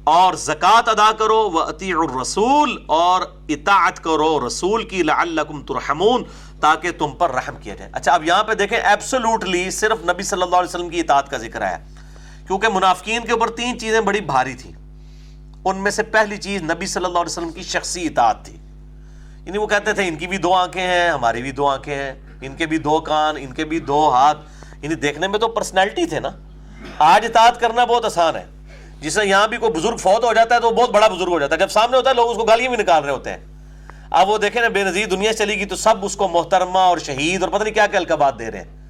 اور زکوٰۃ ادا کرو۔ وہ عطی الرسول اور اطاعت کرو رسول کی۔ لعلکم ترحمون تاکہ تم پر رحم کیا جائے۔ اچھا اب یہاں پہ دیکھیں ایبسولوٹلی صرف نبی صلی اللہ علیہ وسلم کی اطاعت کا ذکر ہے کیونکہ منافقین کے اوپر تین چیزیں بڑی بھاری تھیں۔ ان میں سے پہلی چیز نبی صلی اللہ علیہ وسلم کی شخصی اطاعت تھی۔ یعنی وہ کہتے تھے، ان کی بھی دو آنکھیں ہیں، ہماری بھی دو آنکھیں ہیں۔ ان کے بھی دو کان، ان کے بھی دو ہاتھ۔ یعنی دیکھنے میں تو پرسنالٹی تھے نا۔ آج اطاعت کرنا بہت آسان ہے۔ جسے یہاں بھی کوئی بزرگ فوت ہو جاتا ہے تو وہ بہت بڑا بزرگ ہو جاتا ہے۔ جب سامنے ہوتا ہے، لوگ اس کو گالیاں بھی نکال رہے ہوتے ہیں۔ اب وہ دیکھیں نا، بے نظیر دنیا چلی گی تو سب اس کو محترمہ اور شہید اور پتہ نہیں کیا کیا القابات دے رہے ہیں۔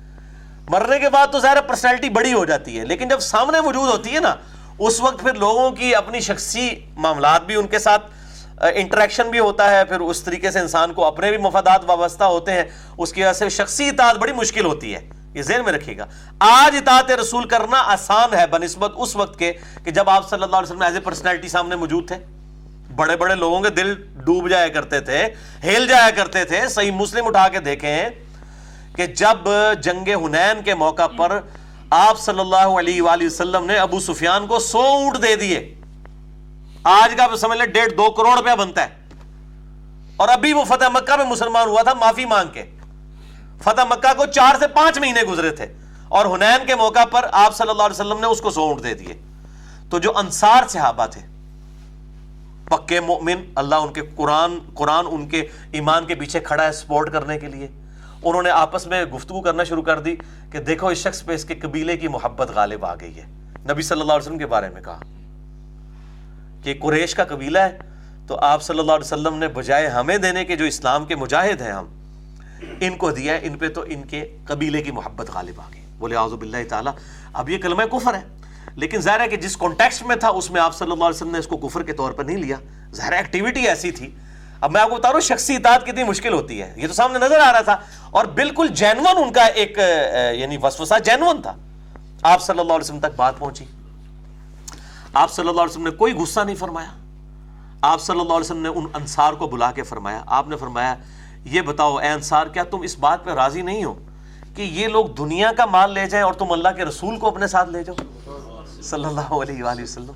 مرنے کے بعد تو ظاہر پرسنالٹی بڑی ہو جاتی ہے۔ لیکن جب سامنے موجود ہوتی ہے نا، اس وقت پھر لوگوں کی اپنی شخصی معاملات بھی ان کے ساتھ انٹریکشن بھی ہوتا ہے، پھر اس طریقے سے انسان کو اپنے بھی مفادات وابستہ ہوتے ہیں، اس کی وجہ سے شخصی اطاعت بڑی مشکل ہوتی ہے۔ یہ ذہن میں رکھیے گا۔ آج اطاعت رسول کرنا آسان ہے، بنسبت اس وقت کے، کہ جب آپ صلی اللہ علیہ وسلم ایز اے پرسنالٹی سامنے موجود تھے۔ بڑے بڑے لوگوں کے دل ڈوب جایا کرتے تھے، ہیل جایا کرتے تھے۔ صحیح مسلم اٹھا کے دیکھیں کہ جب جنگ ہنین کے موقع پر آپ صلی اللہ علیہ وآلہ وسلم نے ابو سفیان کو سو اونٹ دے دیے۔ آج کا سمجھ لیں ڈیڑھ دو کروڑ روپیہ بنتا ہے۔ اور ابھی وہ فتح مکہ میں مسلمان ہوا تھا، معافی مانگ کے۔ فتح مکہ کو چار سے پانچ مہینے گزرے تھے۔ اور ہنین کے موقع پر آپ صلی اللہ علیہ وسلم نے اس کو سو اونٹ دے دیے۔ تو جو انصار صحابہ تھے، پکے مومن، اللہ ان کے قرآن قرآن ان کے ایمان کے پیچھے کھڑا ہے سپورٹ کرنے کے لیے۔ انہوں نے آپس میں گفتگو کرنا شروع کر دی کہ دیکھو، اس شخص پہ اس کے قبیلے کی محبت غالب آ گئی ہے۔ نبی صلی اللہ علیہ وسلم کے بارے میں کہا۔ کہ قریش کا قبیلہ ہے، تو آپ صلی اللہ علیہ وسلم نے بجائے ہمیں دینے کے جو اسلام کے مجاہد ہیں ہم، ان کو دیا ہے، ان پہ تو ان کے قبیلے کی محبت غالب آ گئی۔ بولے آزب باللہ تعالیٰ، اب یہ کلمہ کفر ہے۔ لیکن ظاہر ہے کہ جس کانٹیکسٹ میں تھا، اس میں آپ صلی اللہ علیہ وسلم نے اس کو کفر کے طور پر نہیں لیا۔ ظاہر ایکٹیویٹی ایسی تھی۔ اب میں آپ کو بتا رہا ہوں، شخصی اطاعت کتنی مشکل ہوتی ہے۔ یہ تو سامنے نظر آ رہا تھا۔ اور بالکل جینون ان کا ایک یعنی وسوسہ جینون تھا۔ آپ صلی اللہ علیہ وسلم تک بات پہنچی۔ آپ صلی اللہ علیہ وسلم نے کوئی غصہ نہیں فرمایا۔ آپ صلی اللہ علیہ وسلم نے ان انصار کو بلا کے فرمایا۔ آپ نے فرمایا، یہ بتاؤ، اے انصار، کیا تم اس بات پہ راضی نہیں ہو کہ یہ لوگ دنیا کا مال لے جائیں اور تم اللہ کے رسول کو اپنے ساتھ لے جاؤ؟ صلی اللہ علیہ وآلہ وسلم۔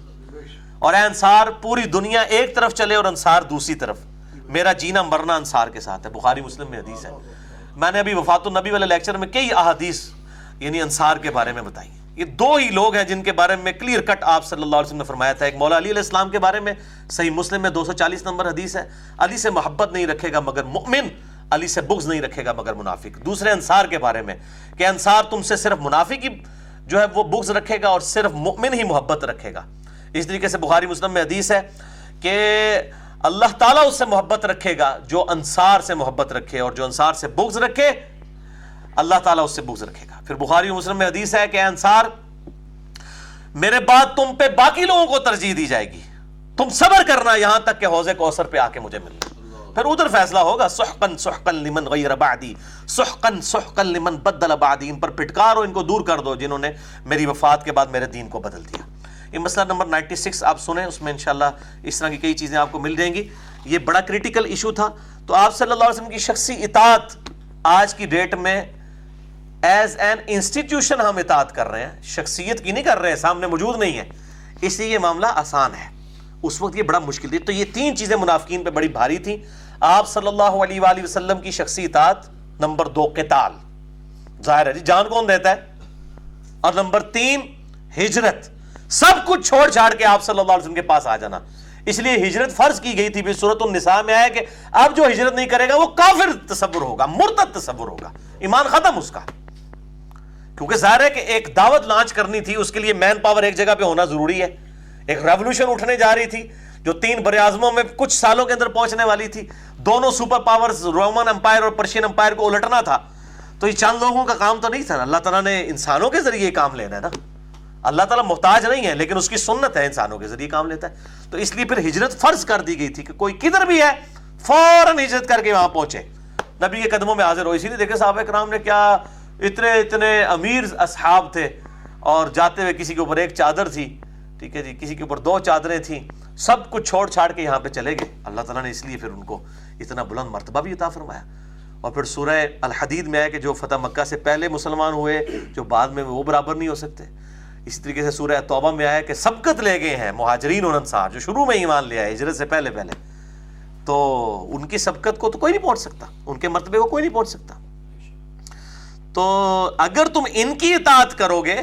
اور اے انصار، پوری دنیا ایک طرف چلے اور انصار دوسری طرف۔ میرا جینا مرنا انصار کے ساتھ ہے۔ بخاری مسلم میں حدیث ہے۔ میں نے ابھی وفات النبی والے لیکچر میں کئی احادیث یعنی انصار کے بارے میں بتائی یہ دو ہی لوگ ہیں جن کے بارے میں کلیئر کٹ آپ صلی اللہ علیہ وسلم نے فرمایا تھا۔ ایک مولا علی علیہ السلام کے بارے میں، صحیح مسلم میں دو سو چالیس نمبر حدیث ہے۔ علی سے محبت نہیں رکھے گا مگر مؤمن علی سے بغض نہیں رکھے گا مگر منافق۔ دوسرے انصار کے بارے میں کہ انصار تم سے صرف منافق ہی جو ہے وہ بغض رکھے گا اور صرف مؤمن ہی محبت رکھے گا۔ اس طریقے سے بخاری مسلم میں حدیث ہے کہ اللہ تعالیٰ اس سے محبت رکھے گا جو انصار سے محبت رکھے اور جو انصار سے بغض رکھے اللہ تعالیٰ اس سے بغض رکھے گا۔ پھر بخاری مسلم میں حدیث ہے کہ انصار، میرے بعد تم پہ باقی لوگوں کو ترجیح دی جائے گی۔ تم صبر کرنا یہاں تک کہ حوض کوثر پہ آ کے مجھے ملنا پھر ادھر فیصلہ ہوگا سحقن سحقن لمن غیر بعدی سحقن سحقن لمن بدل بعدی، ان پر پٹکارو ان کو دور کر دو جنہوں نے میری وفات کے بعد میرے دین کو بدل دیا۔ یہ مسئلہ نمبر نائنٹی سکس آپ سنیں، اس میں انشاءاللہ اس طرح کی کئی چیزیں آپ کو مل جائیں گی۔ یہ بڑا کریٹیکل ایشو تھا۔ تو آپ صلی اللہ علیہ وسلم کی شخصی اطاعت آج کی ڈیٹ میں ایز این انسٹیٹیوشن ہم اطاعت کر رہے ہیں، شخصیت کی نہیں کر رہے ہیں سامنے موجود نہیں ہے۔ اس لیے یہ معاملہ آسان ہے۔ اس وقت یہ بڑا مشکل تھی۔ تو یہ تین چیزیں منافقین پہ بڑی بھاری تھیں۔ آپ صلی اللہ علیہ وآلہ وسلم کی شخصی اطاعت نمبر دو قتال۔ ظاہر ہے جی جان کون دیتا ہے؟ اور نمبر تین، ہجرت۔ سب کچھ چھوڑ چھاڑ کے آپ صلی اللہ علیہ وسلم کے پاس آ جانا۔ اس لیے ہجرت فرض کی گئی تھی۔ بھی صورت النساء میں آیا کہ اب جو ہجرت نہیں کرے گا، وہ کافر تصور ہوگا، مرتد تصور ہوگا۔ ایمان ختم اس کا۔ کیونکہ ظاہر ہے کہ ایک دعوت لانچ کرنی تھی، اس کے لیے مین پاور ایک جگہ پہ ہونا ضروری ہے۔ ایک ریولوشن اٹھنے جا رہی تھی، جو تین بر اعظموں میں کچھ سالوں کے اندر پہنچنے والی تھی۔ دونوں سپر پاورز رومن امپائر اور پرشین امپائر کو الٹنا تھا۔ تو یہ چند لوگوں کا کام تو نہیں تھا اللہ تعالیٰ نے انسانوں کے ذریعے کام لینا ہے نا۔ اللہ تعالیٰ محتاج نہیں ہے، لیکن اس کی سنت ہے، انسانوں کے ذریعے کام لیتا ہے۔ تو اس لیے پھر ہجرت فرض کر دی گئی تھی کہ کوئی کدھر بھی ہے، فوراً ہجرت کر کے وہاں پہنچے۔ نبی کے قدموں میں حاضر ہو، اسی لیے دیکھے صحابہ کرام نے کیا اتنے اتنے امیر اصحاب تھے اور جاتے ہوئے کسی کے اوپر ایک چادر تھی، ٹھیک ہے جی کسی کے اوپر دو چادریں تھیں، سب کچھ چھوڑ چھاڑ کے یہاں پہ چلے گئے۔ اللہ تعالیٰ نے اس لیے پھر ان کو اتنا بلند مرتبہ بھی عطا فرمایا۔ اور پھر سورہ الحدید میں ہے کہ جو فتح مکہ سے پہلے مسلمان ہوئے، جو بعد میں وہ برابر نہیں ہو سکتے۔ اسی طریقے سے سورہ توبہ میں آیا کہ سبقت لے گئے ہیں مہاجرین اور انصار جو شروع میں ایمان لے آئے، ہجرت سے پہلے پہلے۔ تو ان کی سبقت کو تو کوئی نہیں پہنچ سکتا، ان کے مرتبے کو کوئی نہیں پہنچ سکتا۔ تو اگر تم ان کی اطاعت کرو گے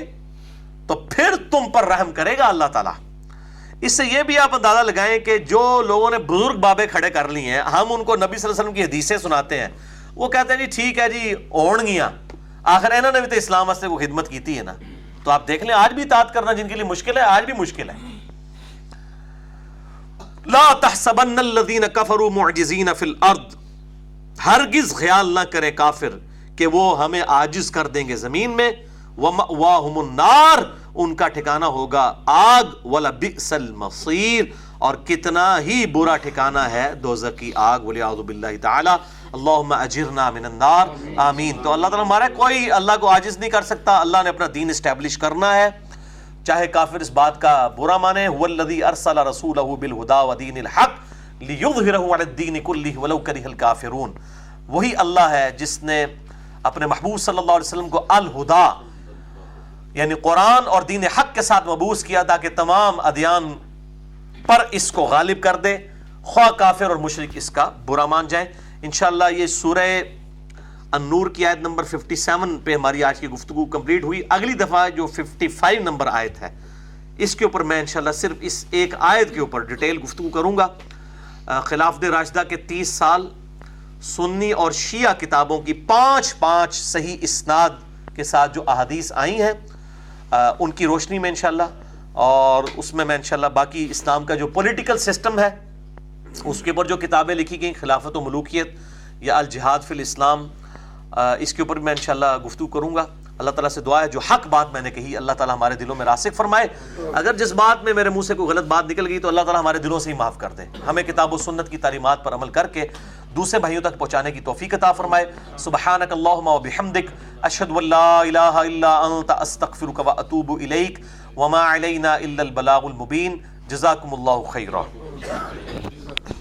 تو پھر تم پر رحم کرے گا اللہ تعالیٰ۔ اس سے یہ بھی آپ اندازہ لگائیں کہ جو لوگوں نے بزرگ بابے کھڑے کر لی ہیں، ہم ان کو نبی صلی اللہ علیہ وسلم کی حدیثیں سناتے ہیں۔ وہ کہتے ہیں جی ٹھیک ہے جی اون گیا آخر انہوں نے بھی تو اسلام واسطے کو خدمت کی ہے نا۔ تو آپ دیکھ لیں، آج بھی اطاعت کرنا جن کے لیے مشکل ہے، آج بھی مشکل ہے۔ لا تحسبن الذين كفروا معجزين في الارض۔ ہرگز خیال نہ کرے کافر۔ کہ وہ ہمیں عاجز کر دیں گے زمین میں، وَمَأْوَاهُمُ النَّارِ، ان کا ٹھکانہ ہوگا آگ ولا وَلَبِئْسَ الْمَصِيرِ۔ اور کتنا ہی برا ٹھکانہ ہے دوزہ کی آگ وَلِعَوْذُ بِاللَّهِ تَعَالَى۔ اللہم اجرنا من النار۔ آمین۔ آمین تو اللہ تعالیٰ ہمارا کوئی اللہ کو عاجز نہیں کر سکتا۔ اللہ نے اپنا دین اسٹیبلش کرنا ہے۔ چاہے کافر اس بات کا برا مانے، هو وَالَّذِي أَرْسَلَ رَسُولَهُ بِالْهُدَى وَدِينِ الْحَقِّ لِيُظْهِرَهُ عَلَى الدِّينِ كُلِّهِ وَلَوْ كَرِهَ الْكَافِرُونَ۔ وہی اللہ ہے جس نے اپنے محبوب صلی اللہ علیہ وسلم کو الہدا یعنی قرآن اور دین حق کے ساتھ مبوس کیا تاکہ تمام ادیان پر اس کو غالب کر دے۔ خواہ کافر اور مشرق اس کا برا مان جائیں۔ انشاءاللہ یہ سورہ النور کی آیت نمبر 57 پہ ہماری آج کی گفتگو کمپلیٹ ہوئی۔ اگلی دفعہ جو 55 نمبر آیت ہے، اس کے اوپر میں انشاءاللہ صرف اس ایک آیت کے اوپر ڈیٹیل گفتگو کروں گا۔ خلاف راشدہ کے تیس سال سنی اور شیعہ کتابوں کی پانچ پانچ صحیح اسناد کے ساتھ جو احادیث آئی ہیں ان کی روشنی میں انشاءاللہ، اور اس میں میں انشاءاللہ باقی اسلام کا جو پولیٹیکل سسٹم ہے، اس کے اوپر جو کتابیں لکھی گئیں، خلافت و ملوکیت یا الجہاد فی الاسلام اس کے اوپر میں انشاءاللہ گفتگو کروں گا۔ اللہ تعالیٰ سے دعا ہے جو حق بات میں نے کہی، اللہ تعالیٰ ہمارے دلوں میں راسک فرمائے۔ اگر جس بات میں میرے منہ سے کوئی غلط بات نکل گئی تو اللہ تعالیٰ ہمارے دلوں سے ہی معاف کر دے۔ ہمیں کتاب و سنت کی تعلیمات پر عمل کر کے دوسرے بھائیوں تک پہنچانے کی توفیق عطا فرمائے۔ سبحانک اللہم و بحمدک، اشہد واللہ الہ الا انت، استغفرک و اتوب الیک۔ وما علینا الا البلاغ المبین۔ جزاکم اللہ خیرہ